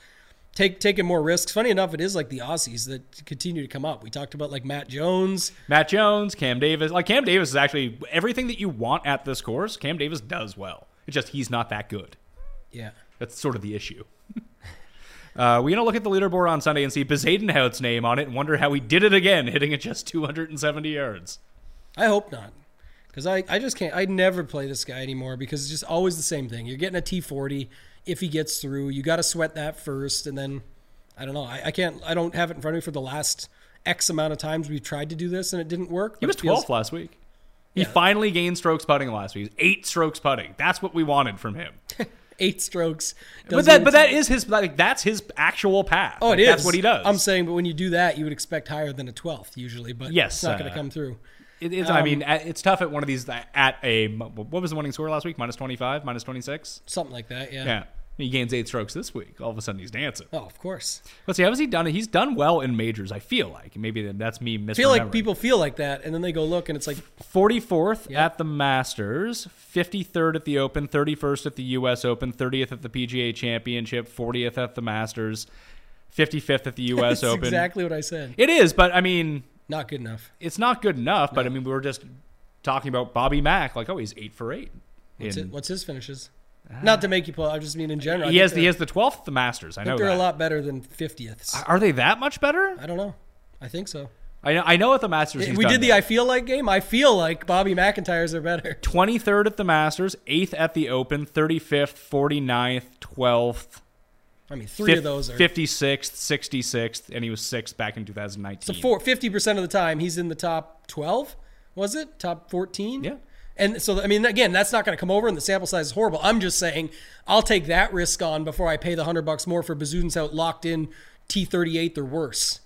take taking more risks. Funny enough, it is like the Aussies that continue to come up. We talked about like Matt Jones. Matt Jones, Cam Davis. Like Cam Davis is actually everything that you want at this course. Cam Davis does well. It's just he's not that good. Yeah. That's sort of the issue. uh, we're gonna look at the leaderboard on Sunday and see Bezuidenhout's name on it and wonder how he did it again, hitting it just 270 yards. I hope not. Because I, I just can't. I never play this guy anymore because it's just always the same thing. You're getting a T40 if he gets through. You got to sweat that first, and then I don't know. I, I can't. I don't have it in front of me for the last X amount of times we've tried to do this and it didn't work. He was it feels- 12th last week. He finally gained strokes putting last week. Eight strokes putting. That's what we wanted from him. eight strokes. But that, but that is his like that's his actual path. Oh, Like, it is. That's what he does. I'm saying, but when you do that, you would expect higher than a 12th usually, but Yes, it's not going uh, to come through. It is. I Um, mean, it's tough at one of these at a what was the winning score last week? Minus twenty five, minus twenty six. Something like that, yeah. Yeah, he gains eight strokes this week. All of a sudden, he's dancing. Oh, of course. Let's see. How has he done? it? He's done well in majors. I feel like maybe that's me misremembering. I feel like people feel like that, and then they go look, and it's like, forty fourth Yeah. at the Masters, fifty third at the Open, thirty first at the U.S. Open, thirtieth at the PGA Championship, fortieth at the Masters, fifty fifth at the U.S. Open. Exactly what I said. It is, but I mean, Not good enough. it's not good enough. But I mean, we were just talking about Bobby Mack. Like, oh, he's eight for eight. What's, in- it, what's his finishes? Not to make you pull. I just mean in general. I he think has they're- he has the twelfth at the Masters. I I know think they're that. a lot better than 50ths. Are they that much better? I don't know. I think so. I know. I know at the Masters. he's we done did the that. I feel like game. I feel like Bobby MacIntyre's are better. 23rd at the Masters, 8th at the Open, 35th, 49th, 12th, I mean, three of those are 56th, 66th, and he was 6th back in 2019. so four, 50% of the time he's in the top 12. Was it top 14? Yeah. And so, I mean, again, that's not going to come over, and the sample size is horrible. I'm just saying, I'll take that risk on before I pay the hundred bucks more for Bezuidenhout locked in T38 or worse.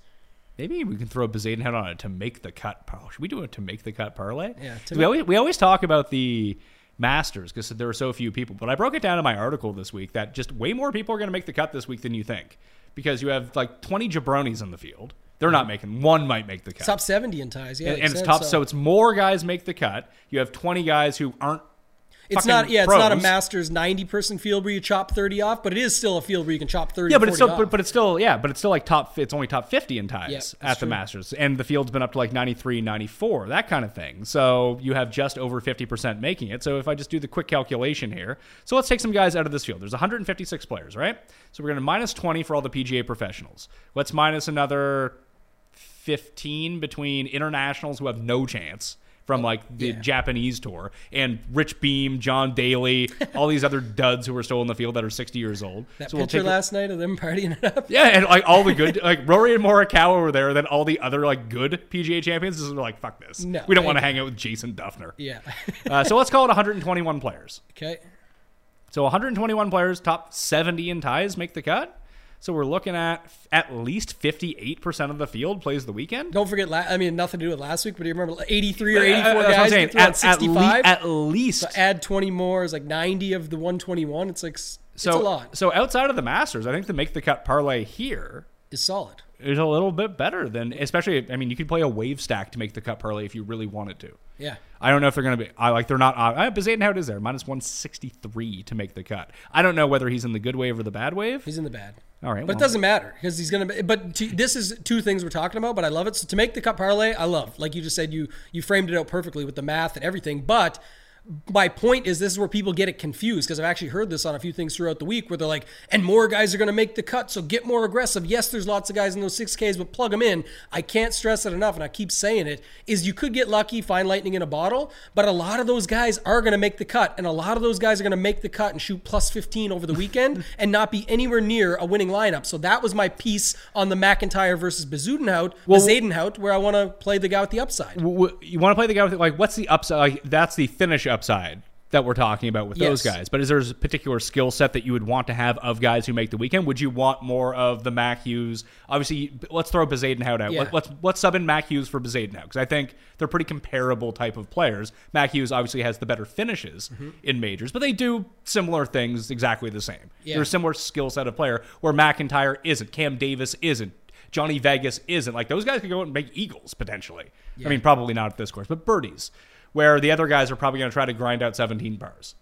Maybe we can throw Bezuidenhout on it to make the cut. Should we do it to make the cut parlay? Yeah, We make- always, we always talk about the Masters because there are so few people, but I broke it down in my article this week that just way more people are going to make the cut this week than you think because you have like 20 jabronis in the field. They're not making one might make the cut. Top 70 in ties, yeah. and, and it's top, tough. So. it's more guys make the cut. You have 20 guys who aren't. It's not, yeah, it's not a. Masters 90 person field where you chop 30 off, but it is still a field where you can chop 30 Yeah, but it's still, but, but it's still, yeah, but it's still like top. It's only top 50 in ties Yeah, at the. Masters, and the field's been up to like 93, 94, that kind of thing. So you have just over 50 percent making it. So if I just do the quick calculation here, so let's take some guys out of this field. There's 156 players, right? So we're going to minus 20 for all the PGA professionals. Let's minus another 15 between internationals who have no chance from like the Yeah. Japanese tour and Rich Beem, John Daly, all these other duds who are still in the field that are 60 years old. that so we'll picture take last night of them partying it up. yeah, and like all the good, like Rory and Morikawa were there. Then all the other like good PGA champions just were like, "Fuck this, No, we don't want to hang out with Jason Dufner." Yeah. Uh, so let's call it 121 players. okay. So 121 players, top 70 in ties make the cut. So we're looking at f- at least 58% of the field plays the weekend. Don't forget, la- I mean, nothing to do with last week, but do you remember 83 or uh, uh, 84 that's what I'm guys saying. through on At, at, le- 65? at least. so add 20 more is like 90 of the 121. It's like, so, it's a lot. so outside of the Masters, I think the make the cut parlay here is solid. is a little bit better than, especially. I mean, you could play a wave stack to make the cut parlay if you really wanted to. Yeah. I don't know if they're going to be. I like they're not. Uh, uh, I Bezuidenhout is there minus one sixty three to make the cut. I don't know whether he's in the good wave or the bad wave. He's in the bad. All right, But well. it doesn't matter because he's going to. But to, this is two things we're talking about, but I love it. So to make the cut parlay, I love. Like you just said, you you framed it out perfectly with the math and everything. But my point is, this is where people get it confused because I've actually heard this on a few things throughout the week where they're like, and more guys are going to make the cut, so get more aggressive. Yes, there's lots of guys in those 6Ks, but plug them in. I can't stress it enough, and I keep saying it, is you could get lucky, find lightning in a bottle, but a lot of those guys are going to make the cut, and a lot of those guys are going to make the cut and shoot plus 15 over the weekend and not be anywhere near a winning lineup. So that was my piece on the MacIntyre versus Bezuidenhout, well, Zadenhout, where I want to play the guy with the upside. W- you want to play the guy with like what's the upside? Like, that's the finish upside. that we're talking about with those guys. But is there a particular skill set that you would want to have of guys who make the weekend? Would you want more of the Mac Hughes? Obviously, let's throw Bezuidenhout out. Yeah. Let, let's let's sub in Mac Hughes for Bezuidenhout because I think they're pretty comparable type of players. Mac Hughes obviously has the better finishes mm-hmm. in majors, but they do similar things exactly the same. Yeah. They're a similar skill set of player where MacIntyre isn't, Cam Davis isn't. Johnny Vegas isn't like those guys could go out and make eagles potentially. I mean, probably not at this course, but birdies, where the other guys are probably going to try to grind out 17 bars.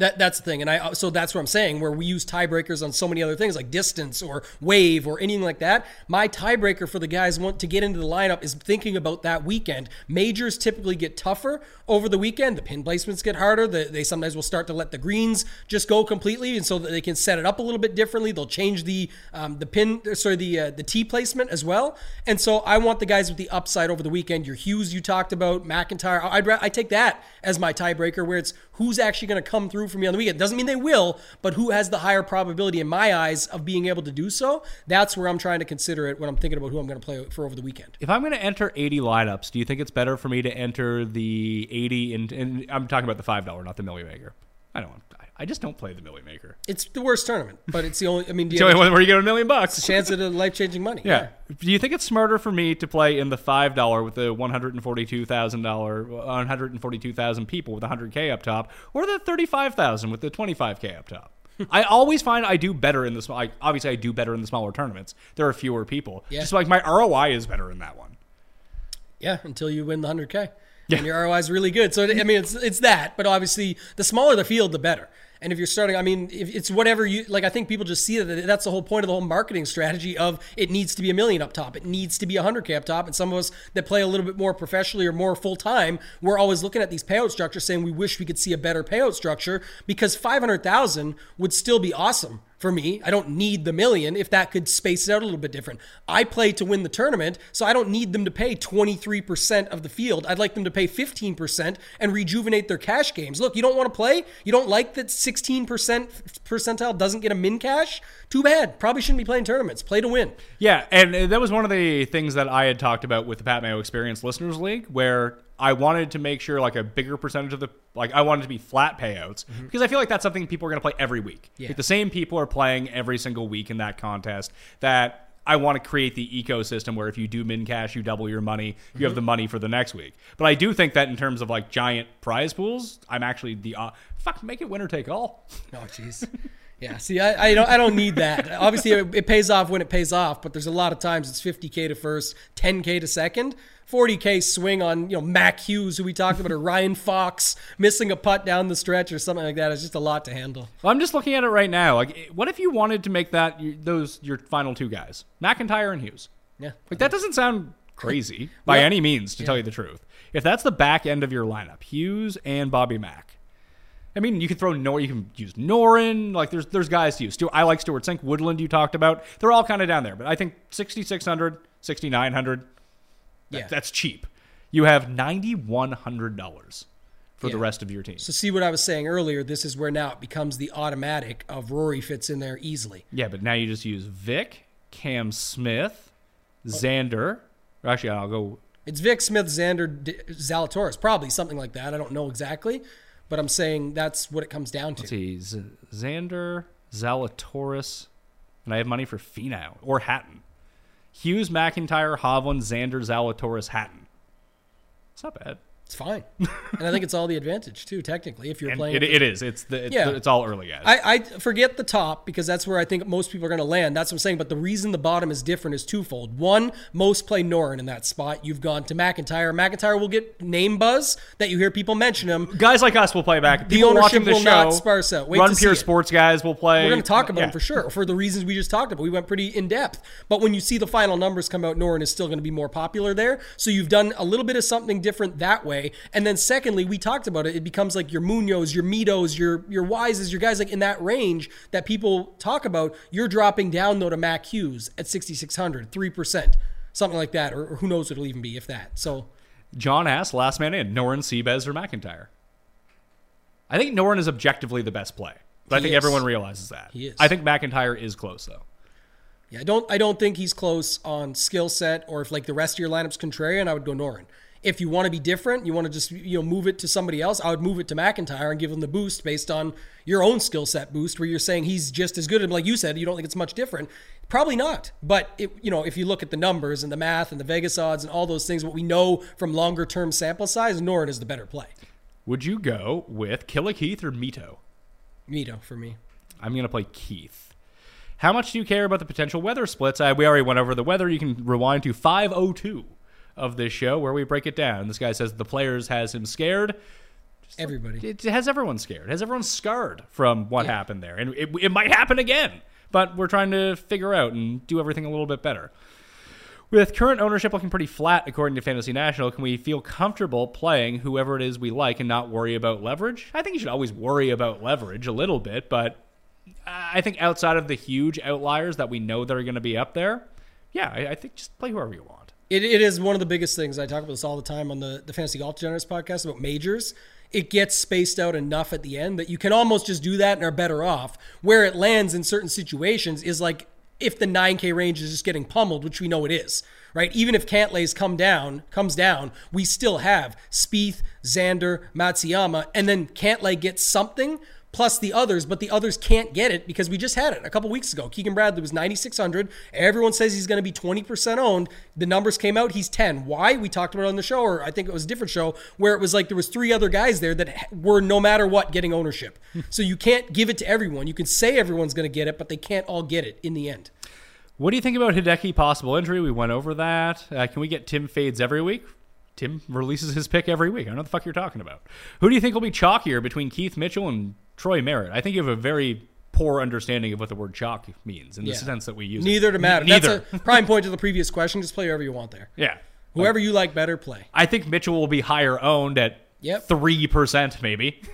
That that's the thing, and I so that's what I'm saying. Where we use tiebreakers on so many other things like distance or wave or anything like that. My tiebreaker for the guys want to get into the lineup is thinking about that weekend. Majors typically get tougher over the weekend. The pin placements get harder. The, they sometimes will start to let the greens just go completely, and so that they can set it up a little bit differently. They'll change the um, the pin, sorry, the uh, the tee placement as well. And so I want the guys with the upside over the weekend. Your Hughes you talked about, MacIntyre. I'd I take that as my tiebreaker, where it's who's actually going to come through for me on the weekend. Doesn't mean they will, but who has the higher probability in my eyes of being able to do so? That's where I'm trying to consider it when I'm thinking about who I'm going to play for over the weekend. If I'm going to enter 80 lineups, do you think it's better for me to enter the 80 and, I'm talking about the five dollar, not the Millie Maker. I don't. I- I just don't play the Millie Maker. It's the worst tournament, but it's the only. I mean, do you It's the only one where you get a million bucks. a chance at a life changing money? Yeah. Do you think it's smarter for me to play in the five dollar with the one hundred and forty two thousand dollar one hundred and forty two thousand people with hundred k up top, or the thirty five thousand with the twenty five k up top? I always find I do better in the small. Obviously, I do better in the smaller tournaments. There are fewer people. Yeah. Just like my ROI is better in that one. Yeah, until you win the 100K. And your ROI is really good. So, I mean, it's, it's that. But obviously, the smaller the field, the better. And if you're starting, I mean, if it's whatever you like, I think people just see that that's the whole point of the whole marketing strategy of it needs to be a million up top, it needs to be a hundred k up top. And some of us that play a little bit more professionally or more full time, we're always looking at these payout structures, saying we wish we could see a better payout structure because five hundred thousand would still be awesome for me. I don't need the million if that could space it out a little bit different. I play to win the tournament, so I don't need them to pay 23% of the field. I'd like them to pay 15% and rejuvenate their cash games. Look, you don't want to play? You don't like that 16% percentile doesn't get a min cash? Too bad. Probably shouldn't be playing tournaments. Play to win. Yeah, and uh, that was one of the things that I had talked about with the Pat Mayo Experience Listeners League, where I wanted to make sure like a bigger percentage of the like I wanted to be flat payouts because I feel like that's something people are going to play every week. Yeah. Like, the same people are playing every single week in that contest. That I want to create the ecosystem where if you do min cash, you double your money, you have the money for the next week. But I do think that in terms of like giant prize pools, I'm actually the uh, fuck make it winner take all. Oh, jeez. Yeah, see, I, I don't, I don't need that. Obviously, it, it pays off when it pays off, but there's a lot of times it's 50k to first, 10k to second, 40k swing on you know Mac Hughes, who we talked about, or Ryan Fox missing a putt down the stretch or something like that. It's just a lot to handle. Well, I'm just looking at it right now. Like, what if you wanted to make that those your final two guys, MacIntyre and Hughes? Yeah, Like that doesn't sound crazy by Yeah. any means, to tell you the truth. If that's the back end of your lineup, Hughes and Bobby Mack. I mean, you can throw Nor, you can use Noren. Like there's there's guys to use. Stu, I like Stewart Cink, Woodland. You talked about. They're all kind of down there, but I think 6600, 6900. That- Yeah. that's cheap. You have ninety one hundred dollars for the rest of your team. So see what I was saying earlier. This is where now it becomes the automatic of Rory fits in there easily. Yeah, but now you just use Vic, Cam Smith, oh. Xander. Or Actually, I'll go. It's Vic Smith, Xander, D- Zalatoris, probably something like that. I don't know exactly, but I'm saying that's what it comes down to. Let's see, Z- Xander, Zalatoris, and I have money for Finau or Hatton. Hughes, MacIntyre, Hovland, Xander, Zalatoris, Hatton. It's not bad. It's fine, and I think it's all the advantage too. Technically, if you're And playing, it, it is. It's the it's, Yeah. the, it's all early guys. I, I forget the top because that's where I think most people are going to land. That's what I'm saying. But the reason the bottom is different is twofold. One, most play Noren in that spot. You've gone to MacIntyre. MacIntyre will get name buzz that you hear people mention him. guys like us will play back. The People ownership watching the will show, not sparse out. Wait Run to pure sports guys will play. We're going to talk about Yeah. him for sure for the reasons we just talked about. We went pretty in depth. But when you see the final numbers come out, Noren is still going to be more popular there. So you've done a little bit of something different that way. And then secondly, we talked about it. It becomes like your Munoz, your Mitos, your your Wises, your guys like in that range that people talk about. You're dropping down though to Mac Hughes at 6600, three percent, something like that, or, or who knows what it'll even be if that. So John asked, last man in, Noren, Seabez, or MacIntyre. I think Noren is objectively the best play, but I think is. everyone realizes that. He is. I think MacIntyre is close though. Yeah, I don't I don't think he's close on skill set or if like the rest of your lineup's contrarian, I would go Noren. If you want to be different, you want to just you know move it to somebody else. I would move it to MacIntyre and give him the boost based on your own skill set boost, where you're saying he's just as good. And like you said, you don't think it's much different. Probably not. But it, you know, if you look at the numbers and the math and the Vegas odds and all those things, what we know from longer term sample size, Noren is the better play. Would you go with Killer Keith or Mito? Mito for me. I'm going to play Keith. How much do you care about the potential weather splits? I, we already went over the weather. You can rewind to 502 of this show where we break it down. This guy says the players has him scared. Everybody. It has everyone scared. It has everyone scarred from what happened there. And it, it might happen again. But we're trying to figure out and do everything a little bit better. With current ownership looking pretty flat, according to Fantasy National, can we feel comfortable playing whoever it is we like and not worry about leverage? I think you should always worry about leverage a little bit, but I think outside of the huge outliers that we know that are going to be up there, yeah, I, I think just play whoever you want. It, it is one of the biggest things. I talk about this all the time on the, the Fantasy Golf Generous podcast about majors. It gets spaced out enough at the end that you can almost just do that and are better off. Where it lands in certain situations is like if the 9K range is just getting pummeled, which we know it is, right? Even if Cantlay's come down, comes down, we still have Spieth, Xander, Matsuyama, and then Cantlay gets something plus the others, but the others can't get it because we just had it a couple weeks ago. Keegan Bradley was 9,600. Everyone says he's going to be 20% owned. The numbers came out. He's 10. Why? We talked about it on the show, or I think it was a different show where it was like there was three other guys there that were no matter what getting ownership. so you can't give it to everyone. You can say everyone's going to get it, but they can't all get it in the end. What do you think about Hideki possible injury? We went over that. Uh, can we get Tim fades every week? Tim releases his pick every week. I don't know what the fuck you're talking about. Who do you think will be chalkier between Keith Mitchell and Troy Merritt? I think you have a very poor understanding of what the word chalk means in the Yeah. sense that we use. Neither it. to matter. Neither. That's a prime point to the previous question. Just play whoever you want there. yeah. Whoever you like better, play. I think Mitchell will be higher owned at Yep. three percent, maybe.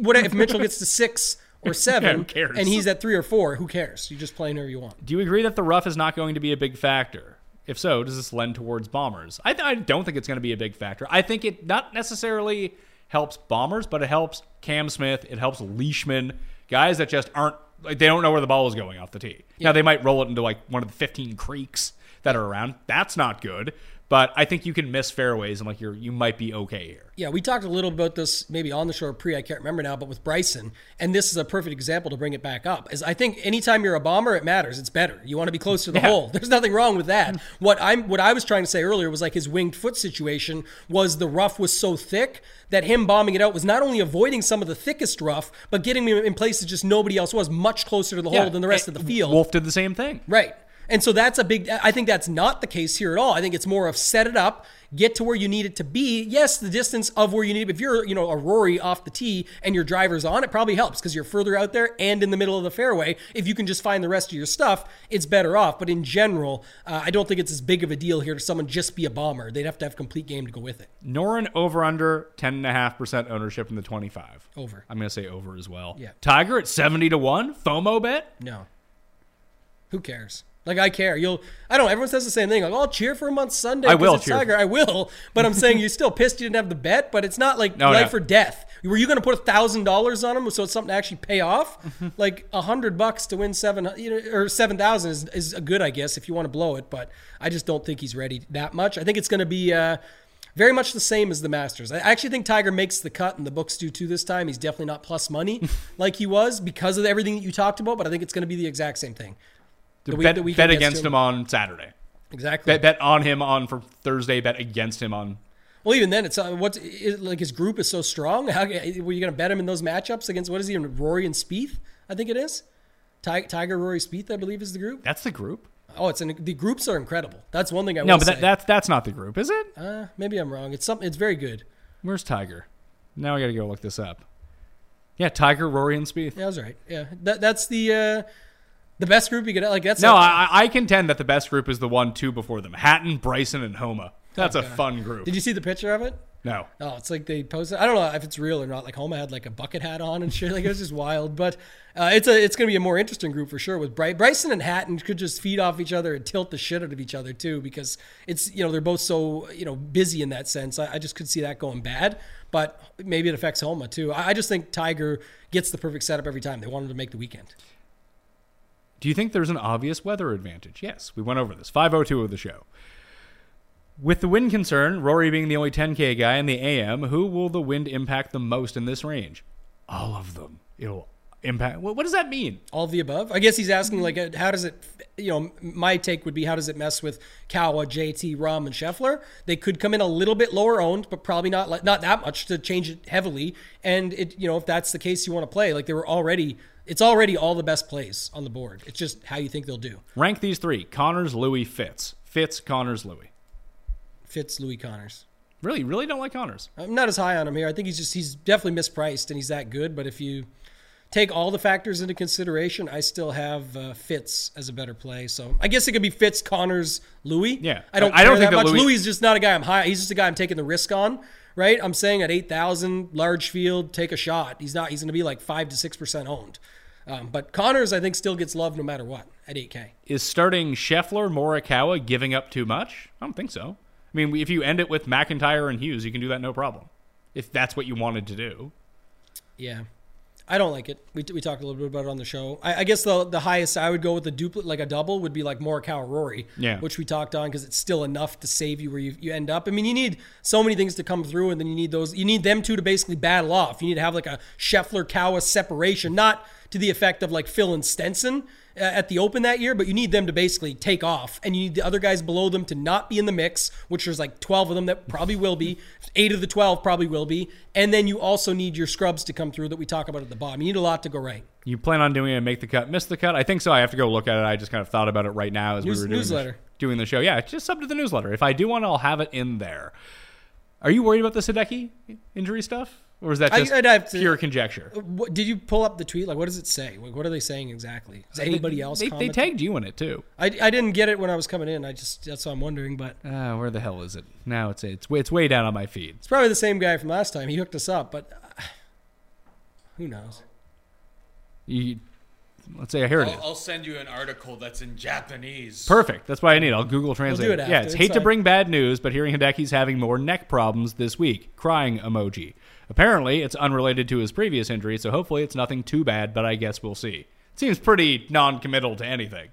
What if Mitchell gets to six or seven, who cares? and he's at three or four? Who cares? You just play whoever you want. Do you agree that the rough is not going to be a big factor? If so, does this lend towards bombers? I, th- I don't think it's going to be a big factor. I think it not necessarily helps bombers, but it helps Cam Smith. It helps Leishman, guys that just aren't like they don't know where the ball is going off the tee. Now they might roll it into like one of the 15 creeks that are around. That's not good. But I think you can miss fairways and like you're you might be okay here. Yeah, we talked a little about this maybe on the show pre, I can't remember now, but with Bryson, and this is a perfect example to bring it back up. Is I think anytime you're a bomber, it matters. It's better. You want to be close to the Yeah. hole. There's nothing wrong with that. What I'm what I was trying to say earlier was like his winged foot situation was the rough was so thick that him bombing it out was not only avoiding some of the thickest rough, but getting him in places just nobody else was, much closer to the hole than the rest of the field. Wolff did the same thing. Right. And so that's a big, I think that's not the case here at all. I think it's more of set it up, get to where you need it to be. Yes, the distance of where you need it. If you're, you know, a Rory off the tee and your driver's on, it probably helps because you're further out there and in the middle of the fairway. If you can just find the rest of your stuff, it's better off. But in general, uh, I don't think it's as big of a deal here to someone just be a bomber. They'd have to have complete game to go with it. Noren over under 10.5% ownership in the 25. Over. I'm going to say over as well. Yeah. Tiger at 70 to 1. FOMO bet? No. Who cares? Like I care. You'll. I don't. Everyone says the same thing. Like, oh, I'll cheer for him on Sunday. I will cheer. Tiger. I will. But I'm saying you're still pissed you didn't have the bet. But it's not like No, life no. or death. Were you going to put a thousand dollars on him so it's something to actually pay off? Mm-hmm. like a hundred bucks to win seven, you know, or seven thousand is is a good, I guess, if you want to blow it. But I just don't think he's ready that much. I think it's going to be. Uh, very much the same as the Masters. I actually think Tiger makes the cut, and the books do too this time. He's definitely not plus money like he was because of everything that you talked about, but I think it's going to be the exact same thing. The week- bet the bet against to him on Saturday. Exactly. Bet, bet on him on for Thursday. Bet against him on. Well, even then, it's uh, what's it, like his group is so strong. How were you going to bet him in those matchups against what is he? Rory and Spieth, I think it is. Ti- Tiger, Rory, Spieth, I believe is the group. That's the group. Oh, it's an, the groups are incredible. That's one thing I No, but say. that, that's that's not the group, is it? uh, maybe I'm wrong. It's something. It's very good. Where's Tiger? Now I got to go look this up. Yeah, Tiger, Rory, and Spieth. Yeah, I was right. Yeah, that, that's the uh, the best group you could like. That's No, a- I, I contend that the best group is the one two before them: Hatton, Bryson, and Homa. That's a fun group. Did you see the picture of it? no, Oh, it's like they posted. I don't know if it's real or not. Like Homa had like a bucket hat on and shit. Like it was just wild. But uh, it's a it's gonna be a more interesting group for sure. With Bry- Bryson and Hatton could just feed off each other and tilt the shit out of each other too, because it's you know they're both so you know busy in that sense. I, I just could see that going bad. But maybe it affects Homa too. I, I just think Tiger gets the perfect setup every time. They want him to make the weekend. Do you think there's an obvious weather advantage? Yes, we went over this. 502 of the show. With the wind concern, Rory being the only 10K guy in the AM, who will the wind impact the most in this range? All of them. It'll impact. What, what does that mean? All of the above. I guess he's asking like, uh, how does it? You know, my take would be, how does it mess with Kawa, JT, Rahm, and Scheffler? They could come in a little bit lower owned, but probably not like not that much to change it heavily. And it, you know, if that's the case, you want to play like they were already. It's already all the best plays on the board. It's just how you think they'll do. Rank these three Conners, Louis, Fitz. Fitz, Conners, Louis. Fitz Louis Conners. Really, really don't like Conners. I'm not as high on him here. I think he's just he's definitely mispriced and he's that good. But if you take all the factors into consideration, I still have uh, Fitz as a better play. So I guess it could be Fitz, Conners, Louis. Yeah. I don't. I don't think that that much. Louis- Louis is just not a guy I'm high. He's just a guy I'm taking the risk on. Right. I'm saying at eight thousand, large field, take a shot. He's not. He's going to be like five to six percent owned. Um, but Conners, I think, still gets love no matter what at 8K. Is starting Scheffler, Morikawa giving up too much? I don't think so. I mean, if you end it with MacIntyre and Hughes, you can do that no problem. If that's what you wanted to do. Yeah. I don't like it. We, we talked a little bit about it on the show. I, I guess the the highest I would go with the duplicate, like a double, would be like Morikawa Rory, Yeah. which we talked on because it's still enough to save you where you, you end up. I mean, you need so many things to come through, and then you need those. You need them two to basically battle off. You need to have like a Scheffler Kawa separation, not to the effect of like Phil and Stenson Uh, at the Open that year, but you need them to basically take off, and you need the other guys below them to not be in the mix, which there's like 12 of them that probably will be, eight of the 12 probably will be, and then you also need your scrubs to come through that we talk about at the bottom. You need a lot to go right. You plan on doing it, make the cut, miss the cut? I think so. I have to go look at it. I just kind of thought about it right now as News- we were doing newsletter. The, doing the show. Yeah, just sub to the newsletter. If I do one, I'll have it in there. Are you worried about the Sadeki injury stuff? Or is that I- just I'd have to- pure conjecture? What, did you pull up the tweet? Like, what does it say? Like, what are they saying exactly? Is anybody else? They, they tagged you in it too. I, I didn't get it when I was coming in. I just that's what I'm wondering. But Uh, where the hell is it? Now it's it's way, it's way down on my feed. it's probably the same guy from last time. He hooked us up, but uh, who knows? You, let's say here it is. I'll, it. I'll send you an article that's in Japanese. Perfect. That's what I need. I'll Google Translate. it yeah, after. it's It's hate to bring bad news, but hearing Hideki's having more neck problems this week. Crying emoji. Apparently, it's unrelated to his previous injury, so hopefully it's nothing too bad, but I guess we'll see. It Seems pretty non-committal to anything.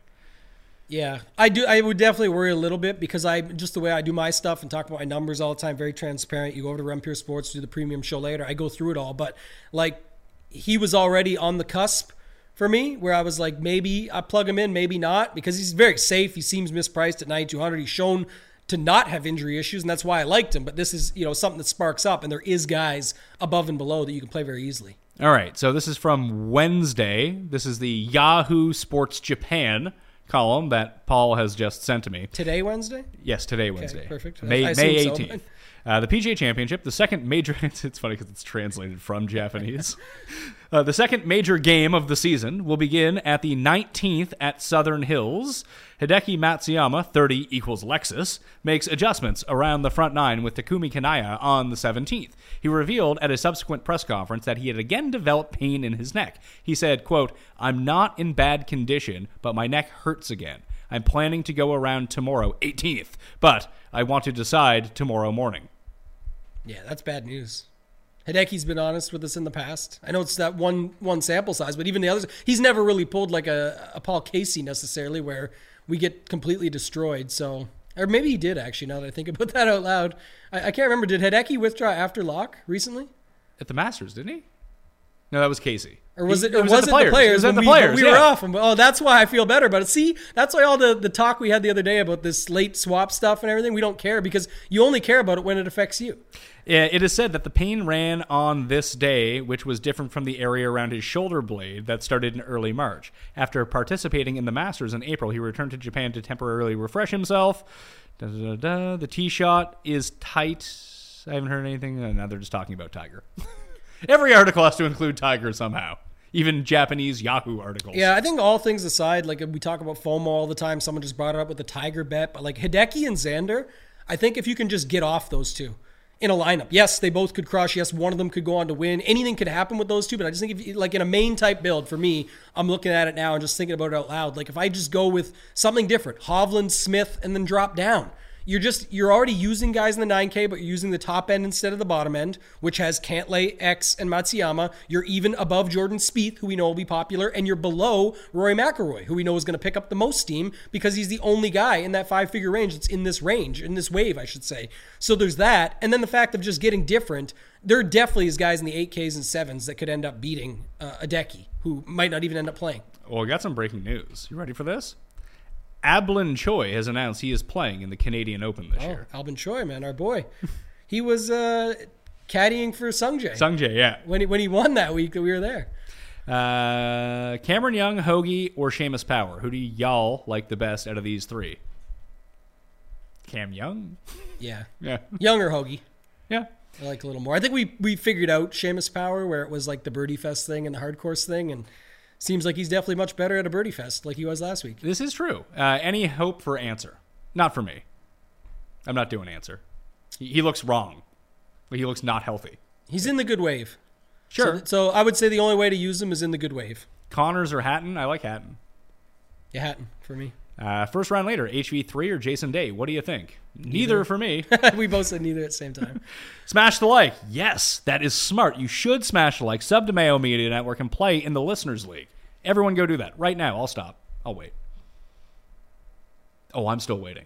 Yeah, I do. I would definitely worry a little bit because I just the way I do my stuff and talk about my numbers all the time, very transparent. You go over to Pure Sports, do the premium show later. I go through it all, but like he was already on the cusp for me, where I was like, maybe I plug him in, maybe not, because he's very safe. He seems mispriced at 9,200. He's shown to not have injury issues, and that's why I liked him. But this is you know something that sparks up, and there is guys above and below that you can play very easily. All right, so this is from Wednesday. This is the Yahoo Sports Japan column that Paul has just sent to me. Today, Wednesday. Yes, today, Wednesday. perfect. May, May assume so, 18th. Uh, the PGA Championship, the second major. It's, it's funny because it's translated from Japanese. uh, the second major game of the season will begin at the 19th at Southern Hills. Hideki Matsuyama, 30 equals Lexus, makes adjustments around the front nine with Takumi Kanaya on the 17th. He revealed at a subsequent press conference that he had again developed pain in his neck. He said, quote, I'm not in bad condition, but my neck hurts again. I'm planning to go around tomorrow, 18th, but I want to decide tomorrow morning. Yeah, that's bad news. Hideki's been honest with us in the past. I know it's that one one sample size, but even the others, he's never really pulled like a, a Paul Casey necessarily, where we get completely destroyed. So, or maybe he did actually. Now that I think about that out loud, I, I can't remember. Did Hideki withdraw after lock recently, At the Masters, didn't he? No, that was Casey. or was He- it? Or was was, it the Players. the players? It was the we, Players, we were yeah. off. Oh, that's why I feel better. But see, that's why all the the talk we had the other day about this late swap stuff and everything, we don't care because you only care about it when it affects you. Yeah, It is said that the pain ran on this day, which was different from the area around his shoulder blade that started in early March. After participating in the Masters in April, he returned to Japan to temporarily refresh himself. Da, da, da, da. The tee shot is tight. I haven't heard anything. Uh, Now they're just talking about Tiger. Every article has to include Tiger somehow, even Japanese Yahoo articles. Yeah, I think all things aside, like we talk about FOMO all the time. Someone just brought it up with the Tiger bet, but like Hideki and Xander, I think if you can just get off those two in a lineup, yes, they both could crush. Yes, one of them could go on to win. Anything could happen with those two, but I just think if like in a main type build for me, I'm looking at it now and just thinking about it out loud. Like if I just go with something different, Hovland, Smith, and then drop down. You're just you're already using guys in the 9K, but you're using the top end instead of the bottom end, which has Cantlay, X, and Matsuyama. You're even above Jordan Spieth, who we know will be popular, and you're below Rory McIlroy, who we know is going to pick up the most steam because he's the only guy in that five-figure range that's in this range, in this wave, I should say. So there's that, and then the fact of just getting different. There definitely is guys in the 8Ks and 7s that could end up beating uh, Adeki, who might not even end up playing. Well, we got some breaking news. You ready for this? Albin Choi has announced he is playing in the Canadian Open this Oh, year. Albin Choi, man, our boy. he was uh, caddying for Sungjae. Sungjae, yeah. when he, when he won that week that we were there. Uh, Cameron Young, Hoagie, or Seamus Power? Who do y'all like the best out of these three? Cam Young? Yeah. Yeah. Younger Hoagie. Yeah. I like a little more. I think we we figured out Seamus Power where it was like the Birdie Fest thing and the hard course thing and seems like he's definitely much better at a Birdie Fest like he was last week. This is true. Uh, any hope for Ancer? Not for me. I'm not doing Ancer. He, he looks wrong. He looks not healthy. He's in the good wave. Sure. So, so I would say the only way to use him is in the good wave. Conners or Hatton? I like Hatton. Yeah, Hatton for me. Uh, first round later, HV3 or Jason Day? What do you think? Neither, for me. we both said neither at the same time. smash the like. Yes, that is smart. You should smash the like. Sub to Mayo Media Network and play in the Listeners League. Everyone go do that right now. I'll stop. I'll wait. Oh, I'm still waiting.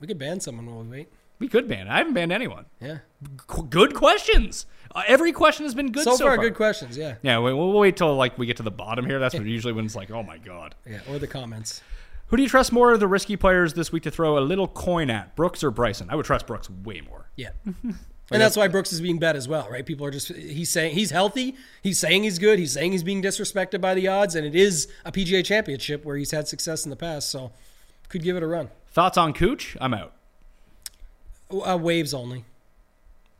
We could ban someone while we wait. We could ban. I haven't banned anyone. Yeah. Good questions. Uh, every question has been good So, so, far, good questions. Yeah. Yeah, we- we'll wait till like we get to the bottom here. That's when usually when it's like, oh my god. Yeah. Or the comments. Who do you trust more of the risky players this week to throw a little coin at, Brooks or Bryson? I would trust Brooks way more. Yeah. And that's why Brooks is being bet as well, right? People are just he's saying he's healthy, he's saying he's good, he's saying he's being disrespected by the odds, and it is a PGA championship where he's had success in the past, so could give it a run. Thoughts on Cooch? I'm out. Uh, waves only.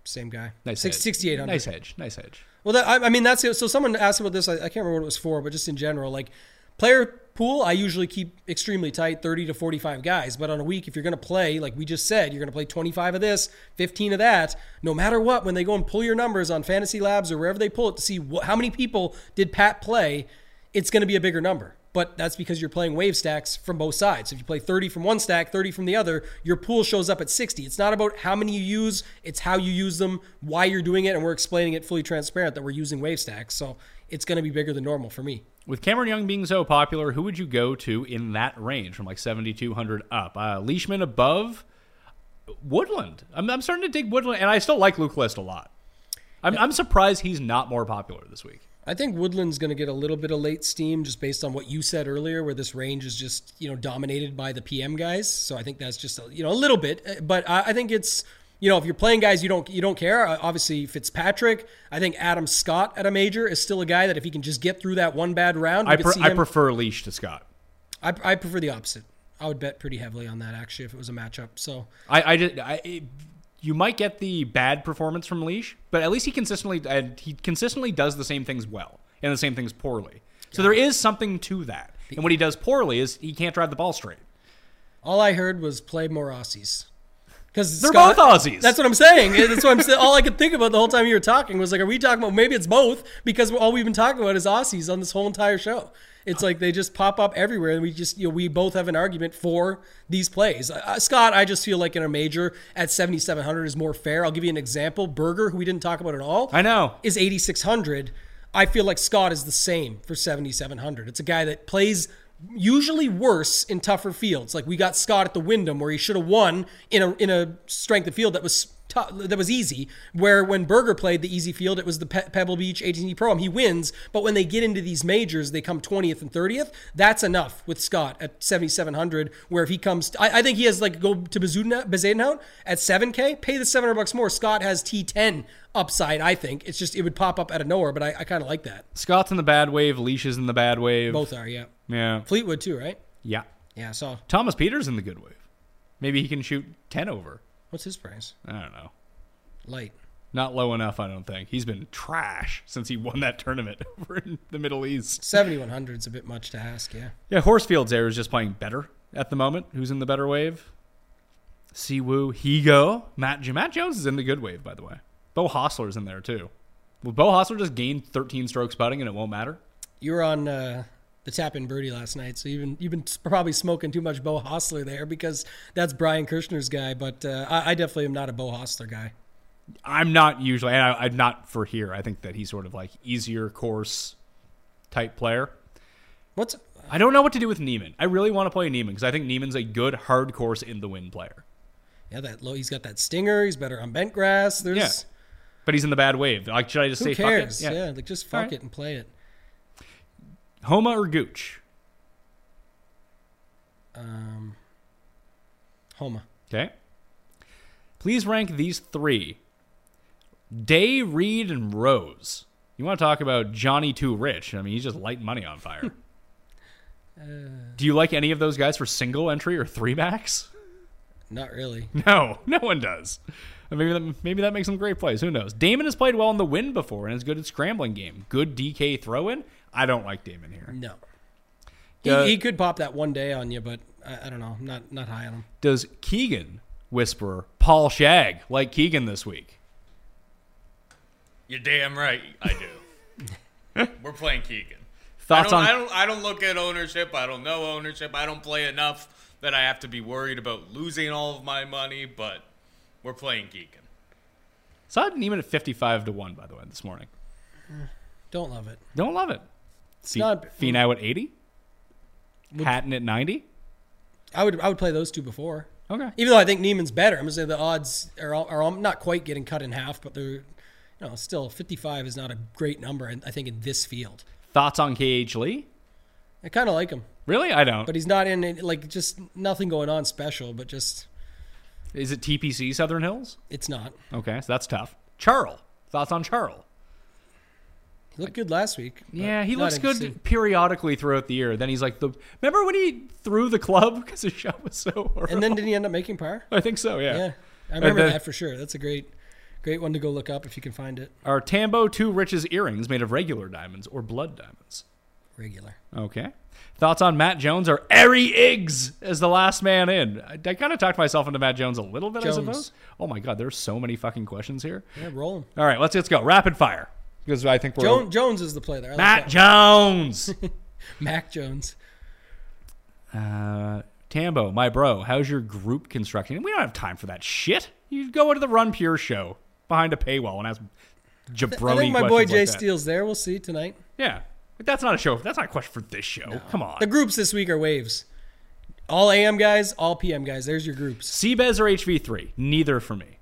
Same guy. Nice Six, hedge. 6,800. Nice hedge. Nice hedge. Well, that, I, I mean, that's. So someone asked about this. I, I can't remember what it was for, but just in general, like player pool, I usually keep extremely tight, 30 to 45 guys. But on a week, if you're going to play, like we just said, you're going to play 25 of this, 15 of that, no matter what, when they go and pull your numbers on Fantasy Labs or wherever they pull it to see what, how many people did Pat play, it's going to be a bigger number. But that's because you're playing wave stacks from both sides. If you play 30 from one stack, 30 from the other, your pool shows up at 60. It's not about how many you use, it's how you use them, why you're doing it, and we're explaining it fully transparent that we're using wave stacks. So it's going to be bigger than normal for me. With Cameron Young being so popular, who would you go to in that range from like 7,200 up? Uh, Leishman above? Woodland. I'm, I'm starting to dig Woodland, and I still like Luke List a lot. I'm, I'm surprised he's not more popular this week. I think Woodland's going to get a little bit of late steam just based on what you said earlier, where this range is just you know dominated by the PM guys. So I think that's just a, you know a little bit, uh, but I, I think it's you know if you're playing guys you don't you don't care. Uh, Obviously Fitzpatrick, I think Adam Scott at a major is still a guy that if he can just get through that one bad round, I, I prefer Leash to Scott. I, I prefer the opposite. I would bet pretty heavily on that actually if it was a matchup. So I, I, did, I you might get the bad performance from Leash, but at least he consistently and he consistently does the same things well and the same things poorly. So there is something to that. And what he does poorly is he can't drive the ball straight. all I heard was play more Aussies. Because They're both Aussies. That's what I'm saying. That's what I'm saying. All I could think about the whole time you were talking was like, are we talking about? Maybe it's both because all we've been talking about is Aussies on this whole entire show. It's like they just pop up everywhere, and we just you know we both have an argument for these plays. Uh, Scott, I just feel like in a major at 7,700 is more fair. I'll give you an example. Berger, who we didn't talk about at all, I know. is 8,600. I feel like Scott is the same for 7,700. It's a guy that plays usually worse in tougher fields. Like we got Scott at the Wyndham where he should have won in a in a strength of field that was tough, that was easy. Where when Berger played the easy field, it was the Pe- Pebble Beach AT&T Pro. He wins, but when they get into these majors, they come 20th and 30th. That's enough with Scott at 7,700. Where if he comes, I, I think he has like go to Bezuidenhout at 7K, pay the 700 bucks more. Scott has T10 upside. I think it's just it would pop up out of nowhere, but I, I kind of like that. Scott's in the bad wave. Leash is in the bad wave. Both are, yeah. Yeah. Fleetwood too, right? Yeah. Yeah. So Thomas Pieters in the good wave. Maybe he can shoot 10 over. What's his price? I don't know. Light. Not low enough, I don't think. He's been trash since he won that tournament over in the Middle East. 7100 is a bit much to ask, yeah. Yeah, Horsfield's there is just playing better at the moment. Who's in the better wave? Siwoo, Higo, Matt Matt Jones is in the good wave, by the way. Beau Hossler's in there too. Will Beau Hossler just gain 13 strokes putting and it won't matter? You were on uh, the tap in birdie last night. So you've been you've been probably smoking too much Beau Hossler there because that's Brian Kirshner's guy. But uh, I, I definitely am not a Beau Hossler guy. I'm not usually, and I, I'm not for here. I think that he's sort of like easier course type player. What's I don't know what to do with Niemann. I really want to play Niemann because I think Niemann's a good hard course in the wind player. yeah that low? He's got that stinger. He's better on bent grass. There's Yeah. But he's in the bad wave. Like, should I just who say cares? fuck it? Yeah. like just fuck Alright. it and play it. Homa or Gooch? Um, Homa. Okay. Please rank these three: Day, Reed, and Rose. You want to talk about Johnny Too Rich? I mean, he's just lighting money on fire. Do you like any of those guys for single entry or three backs? Not really. No, no one does. Maybe that, maybe that makes some great plays. Who knows? Damon has played well in the wind before and is good at scrambling game. Good DK throw in. I don't like Damon here. No. He, Uh, he could pop that one day on you, but I, I don't know. I'm not not high on him. Does Keegan whisperer Paul Shag like Keegan this week? You're damn right. I do. We're playing Keegan. Thoughts I on don't, I don't. I don't look at ownership. I don't know ownership. I don't play enough that I have to be worried about losing all of my money. But we're playing Keegan. saw Niemann at fifty-five to one by the way this morning. Don't love it. Don't love it. It's not. Finau at eighty. Hatton at ninety. I would I would play those two before. Okay. Even though I think Niemann's better, I'm gonna say the odds are all- are all- not quite getting cut in half, but they're you know still 55 is not a great number. I I think in this field, Thoughts on KH Lee? I kind of like him, Really, I don't. but he's not in it, like just nothing going on special. But just Is it TPC Southern Hills? it's not. Okay, so that's tough. Charles. Thoughts on Charles? He looked good last week. Yeah, he looks good periodically throughout the year. Then he's like the. Remember when he threw the club because his shot was so horrible? And then did he end up making par? I think so. Yeah. Yeah, I remember then- that for sure. That's a great, great one to go look up if you can find it. Are Tambo two Rich's earrings made of regular diamonds or blood diamonds? Regular. Okay. Thoughts on Matt Jones or Ari Iggs as the last man in? I, I kind of talked myself into Matt Jones a little bit, Jones. I suppose. Oh my God, there's so many fucking questions here. Yeah, roll him. All right, let's let's go rapid fire because I think we're Jones, Jones is the play there. I Matt that. Jones. Mac Jones. uh, Tambo, my bro, how's your group construction? We don't have time for that shit. You go into the Run Pure show behind a paywall and ask jabroni I think my boy Jay like. Steele's there. We'll see tonight. Yeah, but that's not a show. That's not a question for this show. Come on. The groups this week are waves. All AM guys, all PM guys. There's your groups. Seabez or HV3? Neither for me.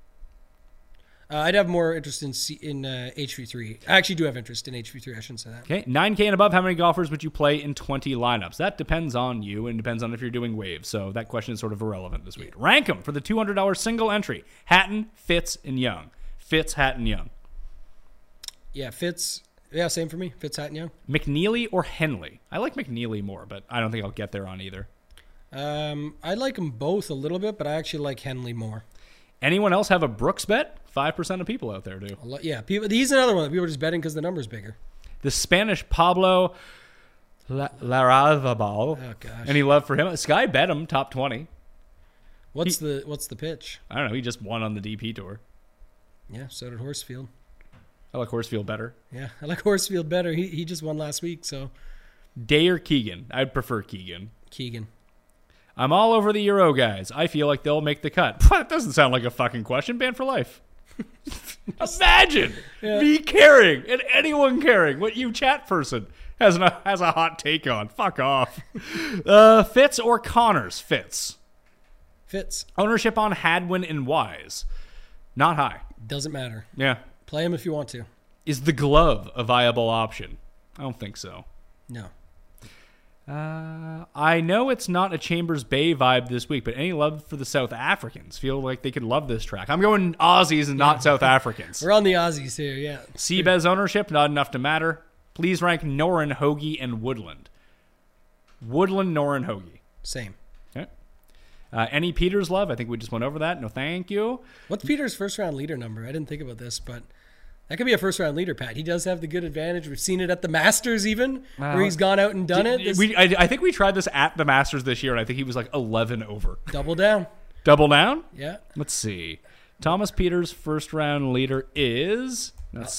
Uh, I'd have more interest in C- in uh, HV3. I actually do have interest in HV3. I shouldn't say that. Okay, 9K and above, how many golfers would you play in 20 lineups? That depends on you and depends on if you're doing waves. So that question is sort of irrelevant this week. Rank them for the $200 single entry Hatton, Fitz, and Young. Fitz, Hatton, Young. Yeah, Fitz. Yeah, same for me. Fitz Hatton Young. McNealy or Henley? I like McNealy more, but I don't think I'll get there on either. Um, I like them both a little bit, but I actually like Henley more. Anyone else have a Brooks bet? 5% of people out there do. Lot- Yeah, people. He's another one that people are just betting because the number's bigger. The Spanish Pablo La- Larrazabal. Oh gosh. Any love for him? Sky bet him top 20. What's the What's the pitch? I don't know. He just won on the DP tour. Yeah, so did Horsfield. I like Horsfield better. Yeah, I like Horsfield better. He he just won last week, so Day or Keegan? I'd prefer Keegan. Keegan. I'm all over the Euro guys. I feel like they'll make the cut. That doesn't sound like a fucking question. Banned for life. Imagine me caring and anyone caring what you chat person has a has a hot take on. Fuck off. Uh, Fitz or Conners? Fitz. Fitz. Ownership on Hadwin and Wise. Not high. Doesn't matter. Yeah. Play him if you want to. Is the glove a viable option? I don't think so. No. Uh, I know it's not a Chambers Bay vibe this week, but any love for the South Africans? Feel like they could love this track. I'm going Aussies and not South Africans. We're on the Aussies here. Yeah. Seabez ownership, not enough to matter. Please rank Noren, Hoagie, and Woodland. Woodland, Noren, Hoagie. Same. Okay. Uh, any Pieters love? I think we just went over that. No, thank you. What's Pieters' first round leader number? I didn't think about this, but that could be a first round leader, Pat. He does have the good advantage. We've seen it at the Masters, even where he's gone out and done it. This- We, I, I think we tried this at the Masters this year, and I think he was like 11 over. double down. Double down? Yeah. Let's see. Thomas Pieters' first round leader is.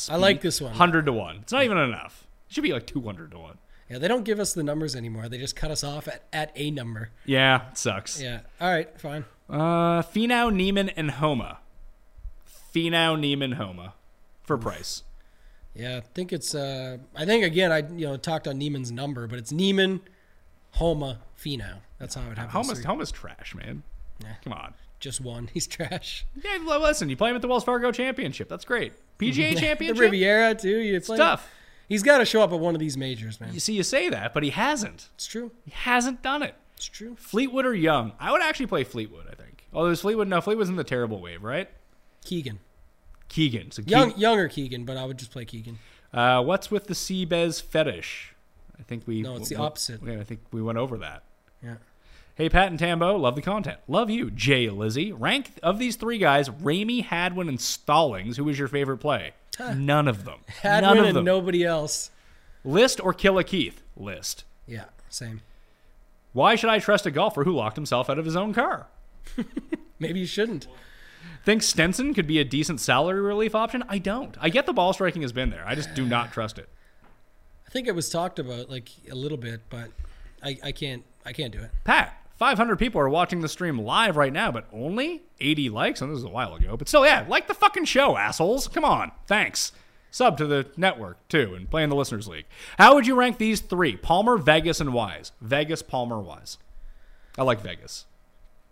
I like this one. 100 to 1. It's not even enough. It should be like 200 to 1. Yeah, they don't give us the numbers anymore. They just cut us off at, at a number. Yeah, it sucks. Yeah. All right, fine. Uh, Finau, Niemann, and Homa. Finau, Niemann, Homa, for price. Yeah, I think it's. Uh, I think again, I you know talked on Niemann's number, but it's Niemann, Homa, Finau. That's how it those Homa's. Homa's trash, man. Yeah. Come on. Just one. He's trash. Yeah, listen, you play him at the Wells Fargo Championship. That's great. PGA Championship, the Riviera too. You play. tough. He's got to show up at one of these majors, man. You see, you say that, but he hasn't. It's true. He hasn't done it. It's true. Fleetwood or Young? I would actually play Fleetwood. I think. Oh, there's Fleetwood. No, Fleetwood's in the terrible wave, right? Keegan. Keegan. So Young, younger Keegan, but I would just play Keegan. Uh, what's with the Seabez fetish? I think we. No, it's the opposite. Yeah, I think we went over that. Yeah. Hey, Pat and Tambo, love the content. Love you, Jay Lizzie. Rank of these three guys, Ramey, Hadwin, and Stallings. Who was your favorite play? None of them. None Hadwin of and them. nobody else. List or Killa Keith? List. Yeah, same. Why should I trust a golfer who locked himself out of his own car? Maybe you shouldn't. Think Stenson could be a decent salary relief option? I don't. I get the ball striking has been there. I just do not trust it. I think it was talked about like a little bit, but I, I can't I can't do it. Pat, 500 people are watching the stream live right now, but only 80 likes. And this is a while ago. But still, yeah, like the fucking show, assholes. Come on. Thanks. Sub to the network, too, and play in the Listeners League. How would you rank these three? Palmer, Vegas, and Wise. Vegas, Palmer, Wise. I like Vegas.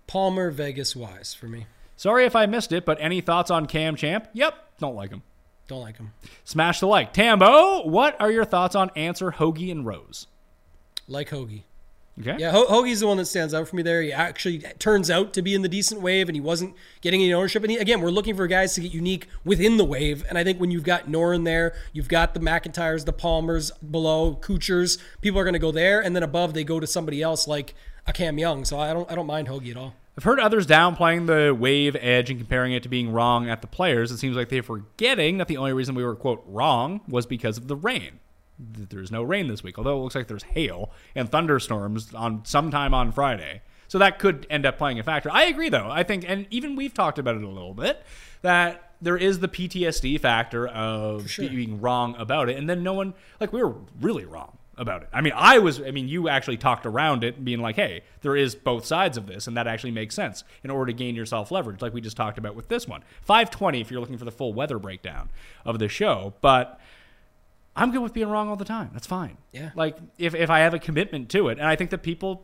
Palmer, Vegas, Wise for me. Sorry if I missed it, but any thoughts on Cam Champ? Yep, don't like him. Don't like him. Smash the like. Tambo, what are your thoughts on Ancer, Hoagie, and Rose? Like Hoagie. Okay. Yeah, Ho- Hoagie's the one that stands out for me there. He actually turns out to be in the decent wave, and he wasn't getting any ownership. And he, again, we're looking for guys to get unique within the wave. And I think when you've got Noren there, you've got the MacIntyres, the Palmers below, Kuchars. People are going to go there, and then above they go to somebody else like a Cam Young. So I don't, I don't mind Hoagie at all. I've heard others downplaying the wave edge and comparing it to being wrong at the players. It seems like they're forgetting that the only reason we were, quote, wrong was because of the rain. There's no rain this week, although it looks like there's hail and thunderstorms on sometime on Friday. So that could end up playing a factor. I agree, though. I think, and even we've talked about it a little bit, that there is the PTSD factor of being wrong about it. And then no one, like, we were really wrong about it. I mean, I was, I mean, you actually talked around it, being like, hey, there is both sides of this, and that actually makes sense in order to gain yourself leverage, like we just talked about with this one. 520 if you're looking for the full weather breakdown of the show. But I'm good with being wrong all the time. That's fine. Yeah. Like, if, if I have a commitment to it, and I think that people,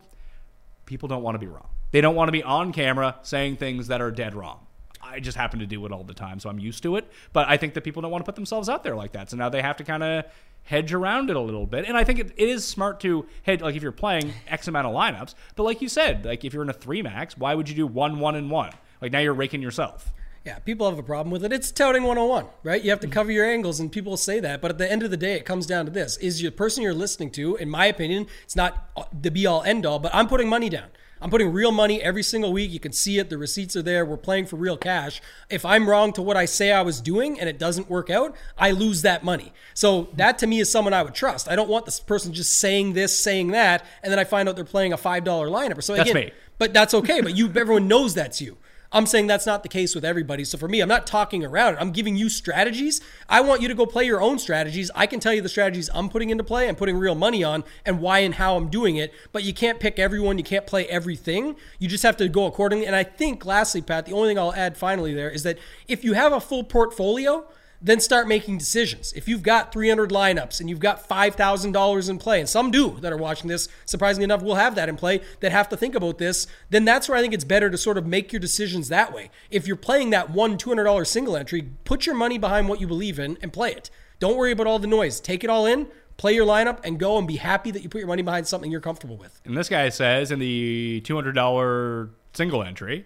people don't want to be wrong. They don't want to be on camera saying things that are dead wrong. I just happen to do it all the time, so I'm used to it. But I think that people don't want to put themselves out there like that. So now they have to kind of hedge around it a little bit. And I think it, it is smart to hedge, like if you're playing X amount of lineups. But like you said, like if you're in a three max, why would you do one, one, and one? Like now you're raking yourself. Yeah, people have a problem with it. It's touting 101, right? You have to mm-hmm. cover your angles, and people say that. But at the end of the day, it comes down to this: is your person you're listening to, in my opinion, it's not the be all end all. But I'm putting money down. I'm putting real money every single week. You can see it. The receipts are there. We're playing for real cash. If I'm wrong to what I say I was doing and it doesn't work out, I lose that money. So that to me is someone I would trust. I don't want this person just saying this, saying that, and then I find out they're playing a five dollar lineup. So That's again, me. but that's okay. But you, everyone knows that's you. I'm saying that's not the case with everybody. So for me, I'm not talking around. I'm giving you strategies. I want you to go play your own strategies. I can tell you the strategies I'm putting into play and putting real money on and why and how I'm doing it. But you can't pick everyone. You can't play everything. You just have to go accordingly. And I think, lastly, Pat, the only thing I'll add finally there is that if you have a full portfolio, then start making decisions. If you've got 300 lineups and you've got $5,000 in play, and some do that are watching this, surprisingly enough, will have that in play that have to think about this, then that's where I think it's better to sort of make your decisions that way. If you're playing that one $200 single entry, put your money behind what you believe in and play it. Don't worry about all the noise. Take it all in, play your lineup, and go and be happy that you put your money behind something you're comfortable with. And this guy says in the $200 single entry,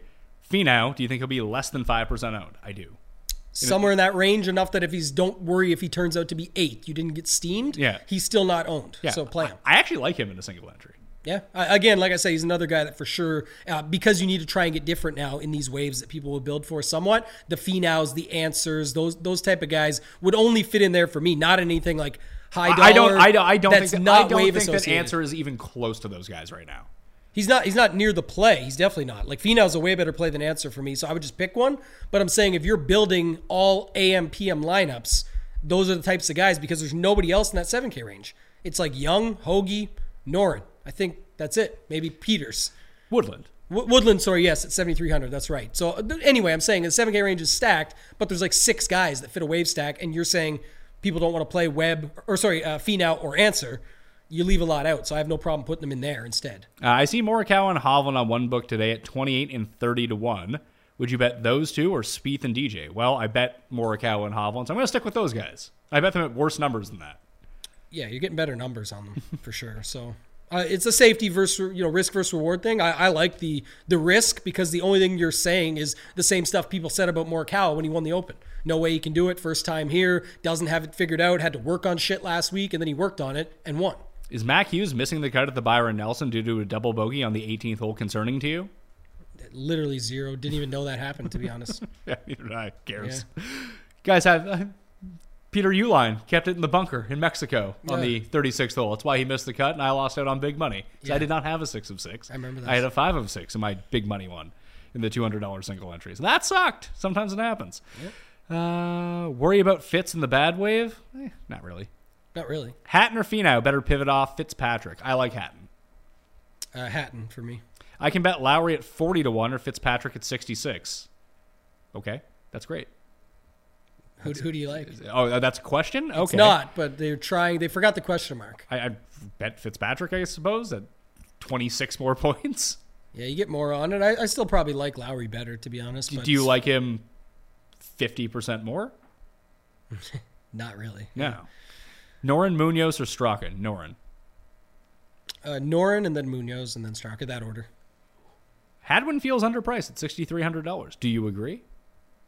Finau, do you think he'll be less than 5% owned? I do. Somewhere in that range, enough that if he's don't worry if he turns out to be eight, you didn't get steamed. Yeah. he's still not owned. Yeah. So play him. I, I actually like him in a single entry. Yeah. I, again, like I say, he's another guy that for sure, uh, because you need to try and get different now in these waves that people will build for somewhat. The Finaus, the Ancers, those those type of guys would only fit in there for me, not anything like high dollar. I don't. I don't. I don't that's think. That, not I don't wave think that Ancer is even close to those guys right now. He's not. He's not near the play. He's definitely not. Like Finau's a way better play than Ancer for me. So I would just pick one. But I'm saying if you're building all AM PM lineups, those are the types of guys because there's nobody else in that 7K range. It's like Young, Hoagie, Noren. I think that's it. Maybe Pieters. Woodland. Woodland, sorry, yes, at 7,300. That's right. So anyway, I'm saying the 7K range is stacked, but there's like six guys that fit a wave stack, and you're saying people don't want to play Webb, or sorry, uh, Finau or Ancer. You leave a lot out, so I have no problem putting them in there instead. Uh, I see Morikawa and Hovland on one book today at 28 and 30 to 1. Would you bet those two or Spieth and DJ? Well, I bet Morikawa and Hovland, so I'm going to stick with those guys. I bet them at worse numbers than that. Yeah, you're getting better numbers on them for sure. So uh, it's a safety versus you know risk versus reward thing. I, I like the the risk because the only thing you're saying is the same stuff people said about Morikawa when he won the Open. No way he can do it. First time here, doesn't have it figured out. Had to work on shit last week, and then he worked on it and won. Is Mac Hughes missing the cut at the Byron Nelson due to a double bogey on the 18th hole concerning to you? Literally zero. Didn't even know that happened. To be honest. Yeah, neither did I. Cares. Guys have uh, Peter Uihlein kept it in the bunker in Mexico on the 36th hole. That's why he missed the cut, and I lost out on big money. 'Cause I did not have a six of six. I remember that. I had a five of six in my big money one in the two hundred dollars single entries. That sucked. Sometimes it happens. Uh, worry about Fitz in the bad wave? Eh, not really. Not really. Hatton or Finau? Better pivot off Fitzpatrick. I like Hatton. Uh, Hatton for me. I can bet Lowry at forty to one or Fitzpatrick at sixty six. Okay, that's great. Who, who do you like? Oh, that's a question. Okay, It's not, but they're trying. They forgot the question mark. I, I bet Fitzpatrick, I suppose, at 26 more points. Yeah, you get more on it. I, I still probably like Lowry better, to be honest. But Do you like him 50% more? Not really. No. Noren, Munoz, or Straka? Noren. Uh, Noren and then Munoz and then Straka. That order. Hadwin feels underpriced at $6,300. Do you agree?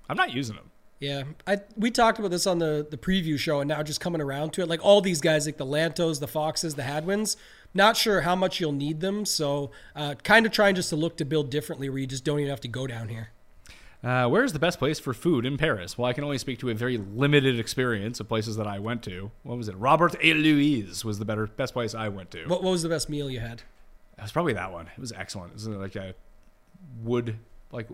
I'm not using him. Yeah, I we talked about this on the the preview show, and now just coming around to it, like all these guys, like the Lantos, the Foxes, the Hadwins. Not sure how much you'll need them, so uh, kind of trying just to look to build differently, where you just don't even have to go down here. Uh, where's the best place for food in Paris? Well, I can only speak to a very limited experience of places that I went to. What was it? Robert et Louise was the better best place I went to. What, what was the best meal you had? It was probably that one. It was excellent. It was like a wood, like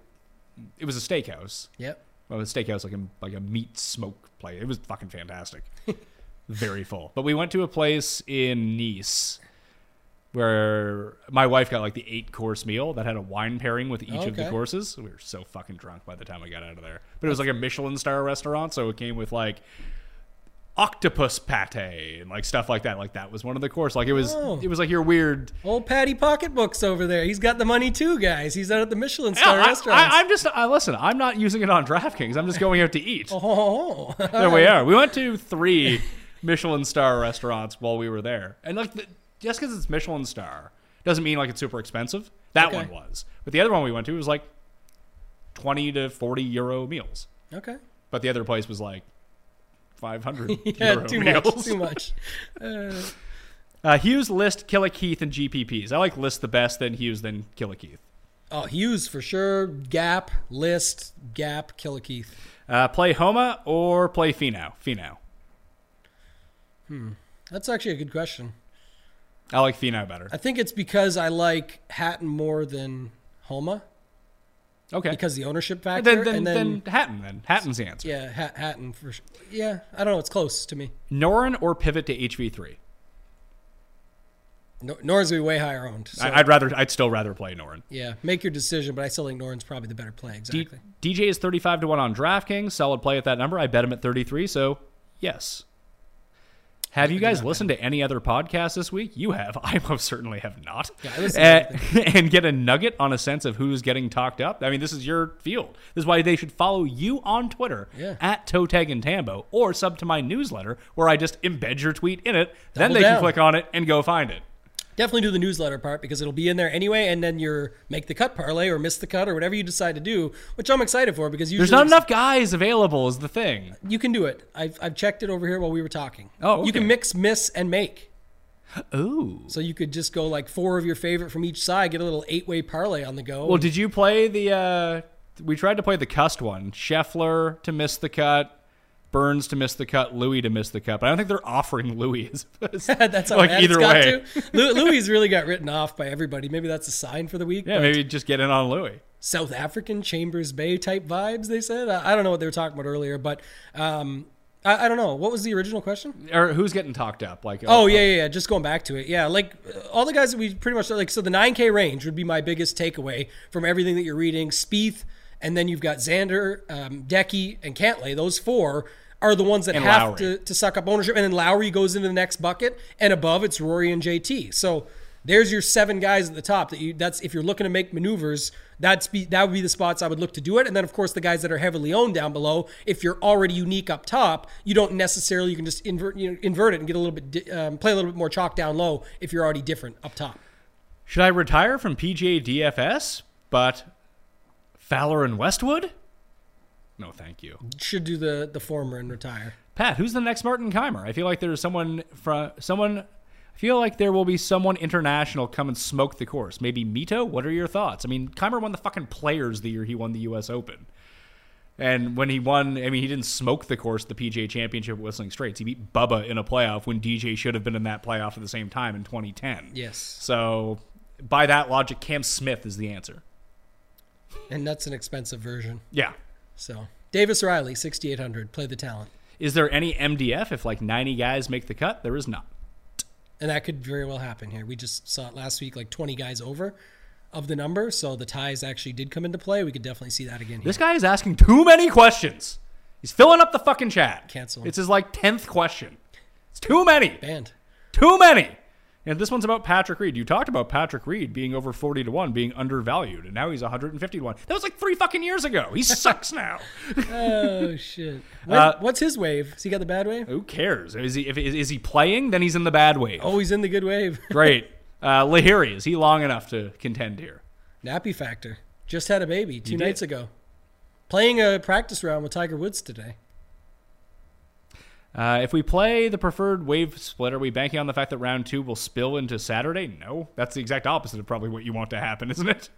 it was a steakhouse. Yep. Well, a steakhouse like a like a meat smoke place. It was fucking fantastic. Very full. But we went to a place in Nice where my wife got like the eight course meal that had a wine pairing with each of the courses. We were so fucking drunk by the time we got out of there. But it was like a Michelin star restaurant, so it came with like octopus pate and like stuff like that. Like that was one of the course. Like it was Oh. it was like your weird Old Patty Pocketbooks over there. He's got the money too, guys. He's out at the Michelin star I, restaurants. I, am just I, listen. I'm not using it on DraftKings. I'm just going out to eat. oh, There we are. We went to three Michelin star restaurants while we were there, and like the, just because it's Michelin star doesn't mean like it's super expensive. That Okay. one was, but the other one we went to was like twenty to forty euro meals, okay. but the other place was like five hundred Yeah, euro too meals. much. Too much. Uh, Hughes, List, Killikeith, and GPPs. I like List the best, then Hughes, then Killikeith. Oh, Hughes for sure. Gap, List, Gap, Killikeith. Uh, play Homa or play Finau. Finau. Hmm. That's actually a good question. I like Finau better. I think it's because I like Hatton more than Homa Okay. because the ownership factor. then, then, and then, then Hatton. Then Hatton's the answer. yeah, Hat- Hatton for sure. Yeah, I don't know. It's close to me. Noren or pivot to HV3. No, Noren's gonna be way higher owned. So, I, I'd rather. I'd still rather play Noren. yeah, make your decision, but I still think Noren's probably the better play. D- Exactly. DJ is thirty-five to one on DraftKings. Solid play at that number. I bet him at thirty-three. So yes. Have you guys listened to any other podcasts this week? You have. I most certainly have not. Yeah, I Uh, and get a nugget on a sense of who's getting talked up. I mean, this is your field. This is why they should follow you on Twitter Yeah. at Toteg and Tambo or sub to my newsletter where I just embed your tweet in it. then they down. can click on it and go find it. Definitely do the newsletter part because it'll be in there anyway, and then your make the cut parlay or miss the cut or whatever you decide to do, which I'm excited for because usually There's not enough guys available. Is the thing. You can do it. I've, I've checked it over here while we were talking. Oh, You can mix, miss, and make. Ooh. So you could just go like four of your favorite from each side, get a little eight way parlay on the go. Well, did you play the? uh We tried to play the cussed one. Scheffler to miss the cut, Burns to miss the cut, Louis to miss the cut. But I don't think they're offering Louis. that's how like bad either way. Lou- Louis really got written off by everybody. Maybe that's a sign for the week. Yeah, maybe just get in on Louis. South African Chambers Bay type vibes. They said. I, I don't know what they were talking about earlier, but um, I, I don't know. What was the original question? Or who's getting talked up? Like, Oh uh, yeah, yeah, yeah. Just going back to it. Yeah, like uh, all the guys that we pretty much like. So the 9K range would be my biggest takeaway from everything that you're reading. Spieth, and then you've got Xander, um, Decky, and Cantlay. Those four are the ones that And have to, to suck up ownership. And then Lowry goes into the next bucket, and above it's Rory and JT. So there's your seven guys at the top. That you that's if you're looking to make maneuvers, that's be that would be the spots I would look to do it. And then of course the guys that are heavily owned down below. If you're already unique up top, you don't necessarily you can just invert you know, invert it and get a little bit di- um, play a little bit more chalk down low if you're already different up top. Should I retire from PGA DFS, but Fowler and Westwood? No, thank you. Should do the the former and retire. Pat, who's the next Martin Kaymer? I feel like there's someone from someone. I feel like there will be someone international come and smoke the course. Maybe Mito. What are your thoughts? I mean, Kaymer won the fucking Players the year he won the U.S. Open, and when he won, I mean, he didn't smoke the course the PGA Championship at Whistling Straits. He beat Bubba in a playoff when DJ should have been in that playoff at the same time in 2010. Yes, So, by that logic, Cam Smith is the answer. and that's an expensive version. Yeah. So Davis Riley, 6800. Play the talent, Is there any MDF if like 90 guys make the cut? There is not. and that could very well happen here. We just saw it last week, like 20 guys over of the number. So the ties actually did come into play. We could definitely see that again. Here. This guy is asking too many questions. He's filling up the fucking chat. Cancel him. It's his like 10th question. It's too many. Banned. Too many. And this one's about Patrick Reed. You talked about Patrick Reed being over 40 to 1, being undervalued, and now he's 150 to 1. That was like three fucking years ago. He sucks now. Oh shit. When- Uh, what's his wave? Has he got the bad wave? Who cares? Is he, if, is, is he playing? Then he's in the bad wave. Oh, he's in the good wave. Great. Uh, Lahiri, is he long enough to contend here? Nappy factor. Just had a baby two did. nights ago. Playing a practice round with Tiger Woods today. Uh, if we play the preferred wave split, are we banking on the fact that round two will spill into Saturday? No, that's the exact opposite of probably what you want to happen, isn't it?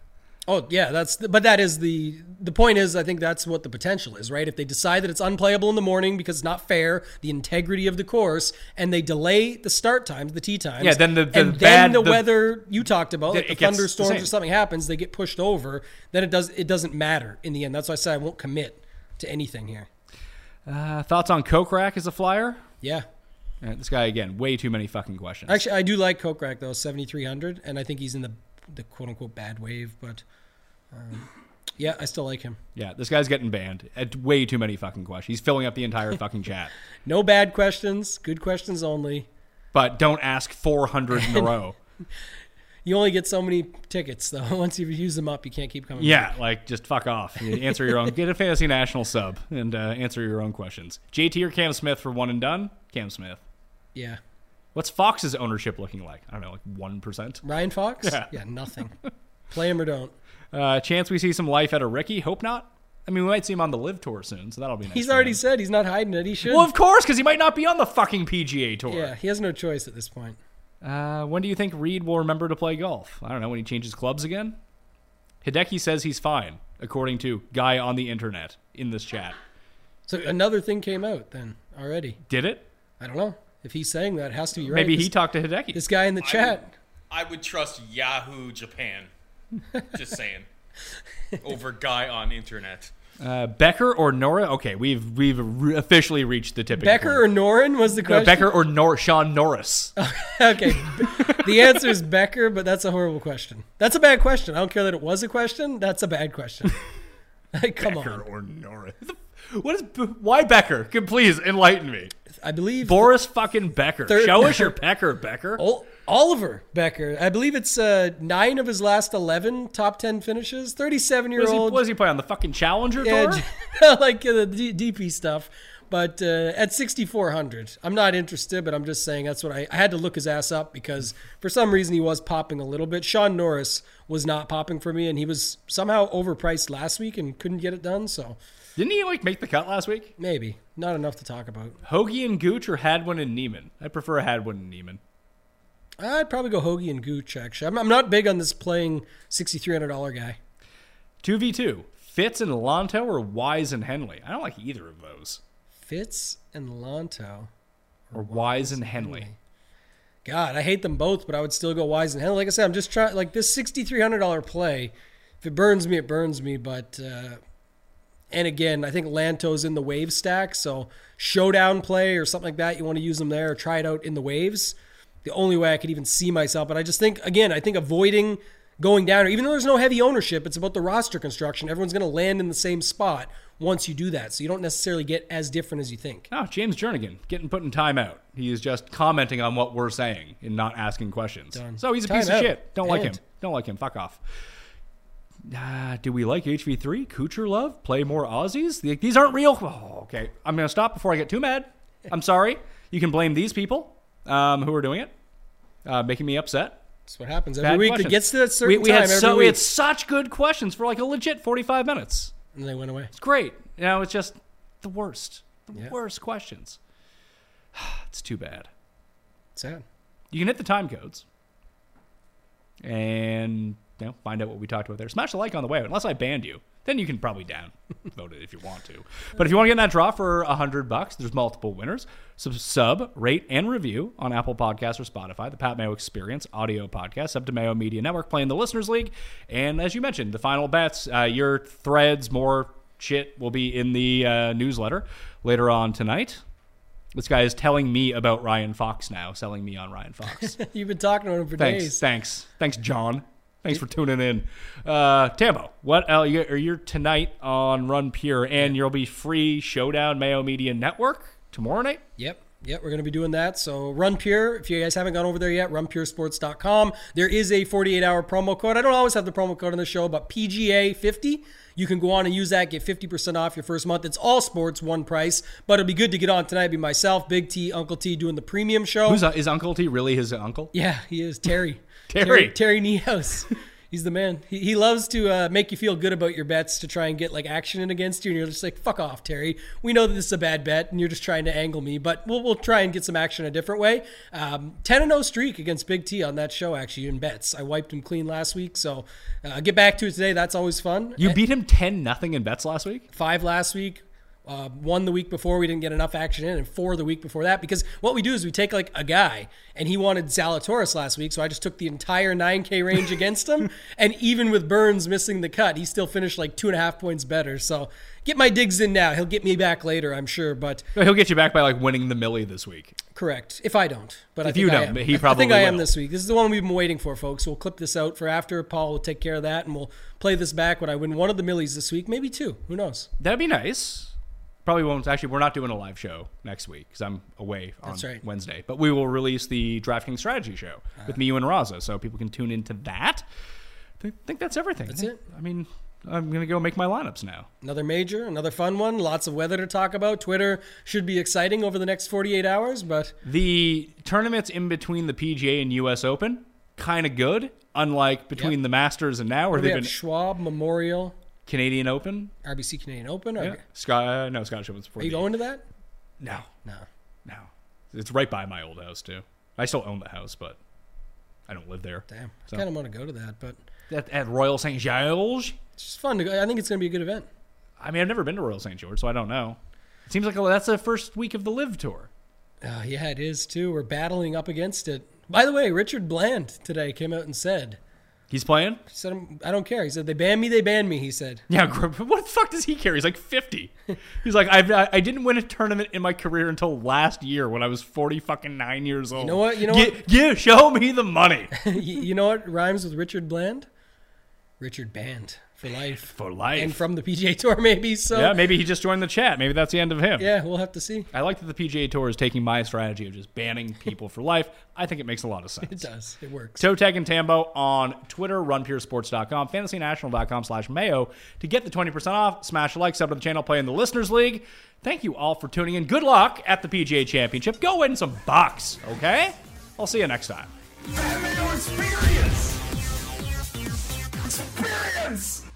Oh yeah, that's the, but that is the the point is I think that's what the potential is, right? If they decide that it's unplayable in the morning because it's not fair, the integrity of the course, and they delay the start times, the tee times, Yeah, then the- the and bad- then the, the- weather you talked about, like the thunderstorms or something happens, they get pushed over. Then it does it doesn't matter in the end. That's why I say I won't commit to anything here. Uh, thoughts on Kokrak as a flyer? Yeah, Uh, this guy again, way too many fucking questions. actually I do like Kokrak though, seventy three hundred, and I think he's in the the quote unquote bad wave, but. Um, yeah, I still like him. yeah, this guy's getting banned. Uh, way too many fucking questions. He's filling up the entire fucking chat. No bad questions, good questions only. But don't ask 400 in a row. You only get so many tickets, though. Once you use them up, you can't keep coming. Yeah, like just fuck off. You answer your own. Get a fantasy national sub and uh, answer your own questions. JT or Cam Smith for one and done. Cam Smith. Yeah. What's Fox's ownership looking like? I don't know, like one percent. Ryan Fox? Yeah. yeah nothing. Play him or don't. Uh, chance we see some life out of Ricky. Hope not. I mean, we might see him on the LIV tour soon, so that'll be nice. He's already him. said he's not hiding it. He should. Well, of course, because he might not be on the fucking PGA tour. yeah, he has no choice at this point. Uh, when do you think Reed will remember to play golf? I don't know. When he changes clubs again? Hideki says he's fine, according to guy on the internet in this chat. So another thing came out then already. Did it? I don't know. If he's saying that, it has to be right. Maybe This- he talked to Hideki. This guy in the chat. I would trust Yahoo Japan. Just saying. Over guy on internet. Uh, Bekker or Nora? Okay, we've we've re- officially reached the tipping point. Bekker or point. Norin was the No, question. Bekker or Nor- Shaun Norris. okay. the answer is Bekker, but that's a horrible question. That's a bad question. I don't care that it was a question. That's a bad question. Like, come on. Bekker on. or Norris. What is why Bekker? Can please enlighten me. I believe Boris fucking Becker. Third- Show us your Becker, Becker. Ol- Oliver Bekker. I believe it's uh, nine of his last 11 top 10 finishes. 37 year What does, he, old. what does he play on the fucking Challenger Yeah, tour? like uh, the D- DP stuff. But uh, at 6,400, I'm not interested, but I'm just saying that's what I, I had to look his ass up because for some reason he was popping a little bit. Shaun Norris was not popping for me, and he was somehow overpriced last week and couldn't get it done. So Didn't he like make the cut last week? maybe not enough to talk about. Hoagie and Gooch or Hadwin and Niemann? I prefer Hadwin and Niemann. I'd probably go Hoagie and Gooch, actually. I'm, I'm not big on this playing $6,300 guy. 2v2. Fitz and Lanto or Wise and Henley? I don't like either of those. Fitz and Lanto. Or Wise and Henley. God, I hate them both, but I would still go Wise and Henley. Like I said, I'm just trying. Like this sixty three hundred dollar play, if it burns me, it burns me. But uh, And again, I think Lanto's in the wave stack. So showdown play or something like that, you want to use them there or try it out in the waves. The only way I could even see myself. But I just think, again, I think avoiding going down, even though there's no heavy ownership, it's about the roster construction. Everyone's going to land in the same spot once you do that. So you don't necessarily get as different as you think. Oh, James Jernigan getting put in timeout. He is just commenting on what we're saying and not asking questions. Done. So he's a piece of shit. Don't like him. Don't like him. Fuck off. Uh, do we like HV3? Kuchar love? Play more Aussies? These aren't real. Oh, okay. I'm going to stop before I get too mad. I'm sorry. You can blame these people um, who are doing it, uh, making me upset. That's what happens every Bad week. questions. It gets to that certain we, we time had every so, We week. had such good questions for like a legit 45 minutes. and they went away. It's great. You know, it's just the worst. The Yeah. worst questions. It's too bad. Sad. You can hit the time codes and you know, find out what we talked about there. Smash the like on the way out, unless I banned you. Then you can probably down vote it if you want to. But if you want to get in that draw for a hundred bucks, there's multiple winners. So sub, rate, and review on Apple Podcasts or Spotify, the Pat Mayo Experience audio podcast, sub to Mayo Media Network, playing the Listeners League. And as you mentioned, the final bets, uh, your threads, more shit will be in the uh, newsletter later on tonight. This guy is telling me about Ryan Fox now, selling me on Ryan Fox. You've been talking about him for Thanks, days. thanks, thanks, John. Thanks for tuning in, uh, Tambo. What you- are you tonight on Run Pure, and you'll be free Showdown Mayo Media Network tomorrow night. Yep. Yep, we're going to be doing that. So Run Pure, if you guys haven't gone over there yet, runpuresports.com. There is a 48 hour promo code. I don't always have the promo code on the show, but PGA50. You can go on and use that, get 50% off your first month. It's all sports, one price. But it'll be good to get on tonight. Be myself, Big T, Uncle T doing the premium show. Who's uh, is Uncle T really his uncle? Yeah, he is Terry. Terry. Terry Niehaus. He's the man. He, he loves to uh, make you feel good about your bets to try and get like action in against you, and you're just like, "Fuck off, Terry. We know that this is a bad bet, and you're just trying to angle me, but we'll we'll try and get some action a different way." Um, Ten and zero streak against Big T on that show actually in bets. I wiped him clean last week, so uh, get back to it today. That's always fun. You beat him ten nothing in bets last week. five last week. Uh, one the week before we didn't get enough action in, and four the week before that. Because what we do is we take like a guy, and he wanted Zalatoris last week, so I just took the entire 9K range against him. And even with Burns missing the cut, he still finished like two and a half points better. So get my digs in now. He'll get me back later, I'm sure. But He'll get you back by like winning the millie this week. correct, if I don't. But I If think you I don't, he I probably think I am this week. This is the one we've been waiting for, folks. We'll clip this out for after. Paul will take care of that, and we'll play this back when I win one of the millies this week, maybe two. Who knows? That'd be nice. Probably won't. Actually, we're not doing a live show next week because I'm away on right. Wednesday. But we will release the DraftKings strategy show ah. with me, you, and Raza, so people can tune into that. I think that's everything. That's I it. I mean, I'm gonna go make my lineups now. Another major, another fun one. Lots of weather to talk about. Twitter should be exciting over the next 48 hours, but The tournaments in between the PGA and U.S. Open, kind of good. Unlike between Yep. the Masters and now, where they've been Schwab Memorial, Canadian Open. RBC Canadian Open. Are, Yeah. Scott, uh, no, Scottish Open's before are you the- going to that? No, No. no. It's right by my old house too. I still own the house, but I don't live there. Damn. So- I kind of want to go to that, but At, at Royal St. George. it's just fun to go. I think it's going to be a good event. I mean, I've never been to Royal St. George, so I don't know. It seems like oh, that's the first week of the LIV Tour. Uh, yeah, it is too. We're battling up against it. By the way, Richard Bland today came out and said, He's playing. he said I don't care. He said they banned me, they banned me. He said. Yeah, what the fuck does he care? He's like 50. He's like, I've, I I didn't win a tournament in my career until last year when I was 40 fucking nine years old. You know what? You know Gi- what? gi- show me the money you know what rhymes with Richard Bland? Richard Band for life. for life. And from the PGA Tour, maybe. So yeah, maybe he just joined the chat. Maybe that's the end of him. yeah, we'll have to see. I like that the PGA Tour is taking my strategy of just banning people for life. I think it makes a lot of sense. It does. It works. Toe Tag and Tambo on Twitter, runpuresports.com, fantasynational.com slash mayo to get the 20% off. Smash a like, sub to the channel, play in the Listeners League. Thank you all for tuning in. Good luck at the PGA Championship. Go win some bucks, okay? I'll see you next time. Mayo experience! Experience!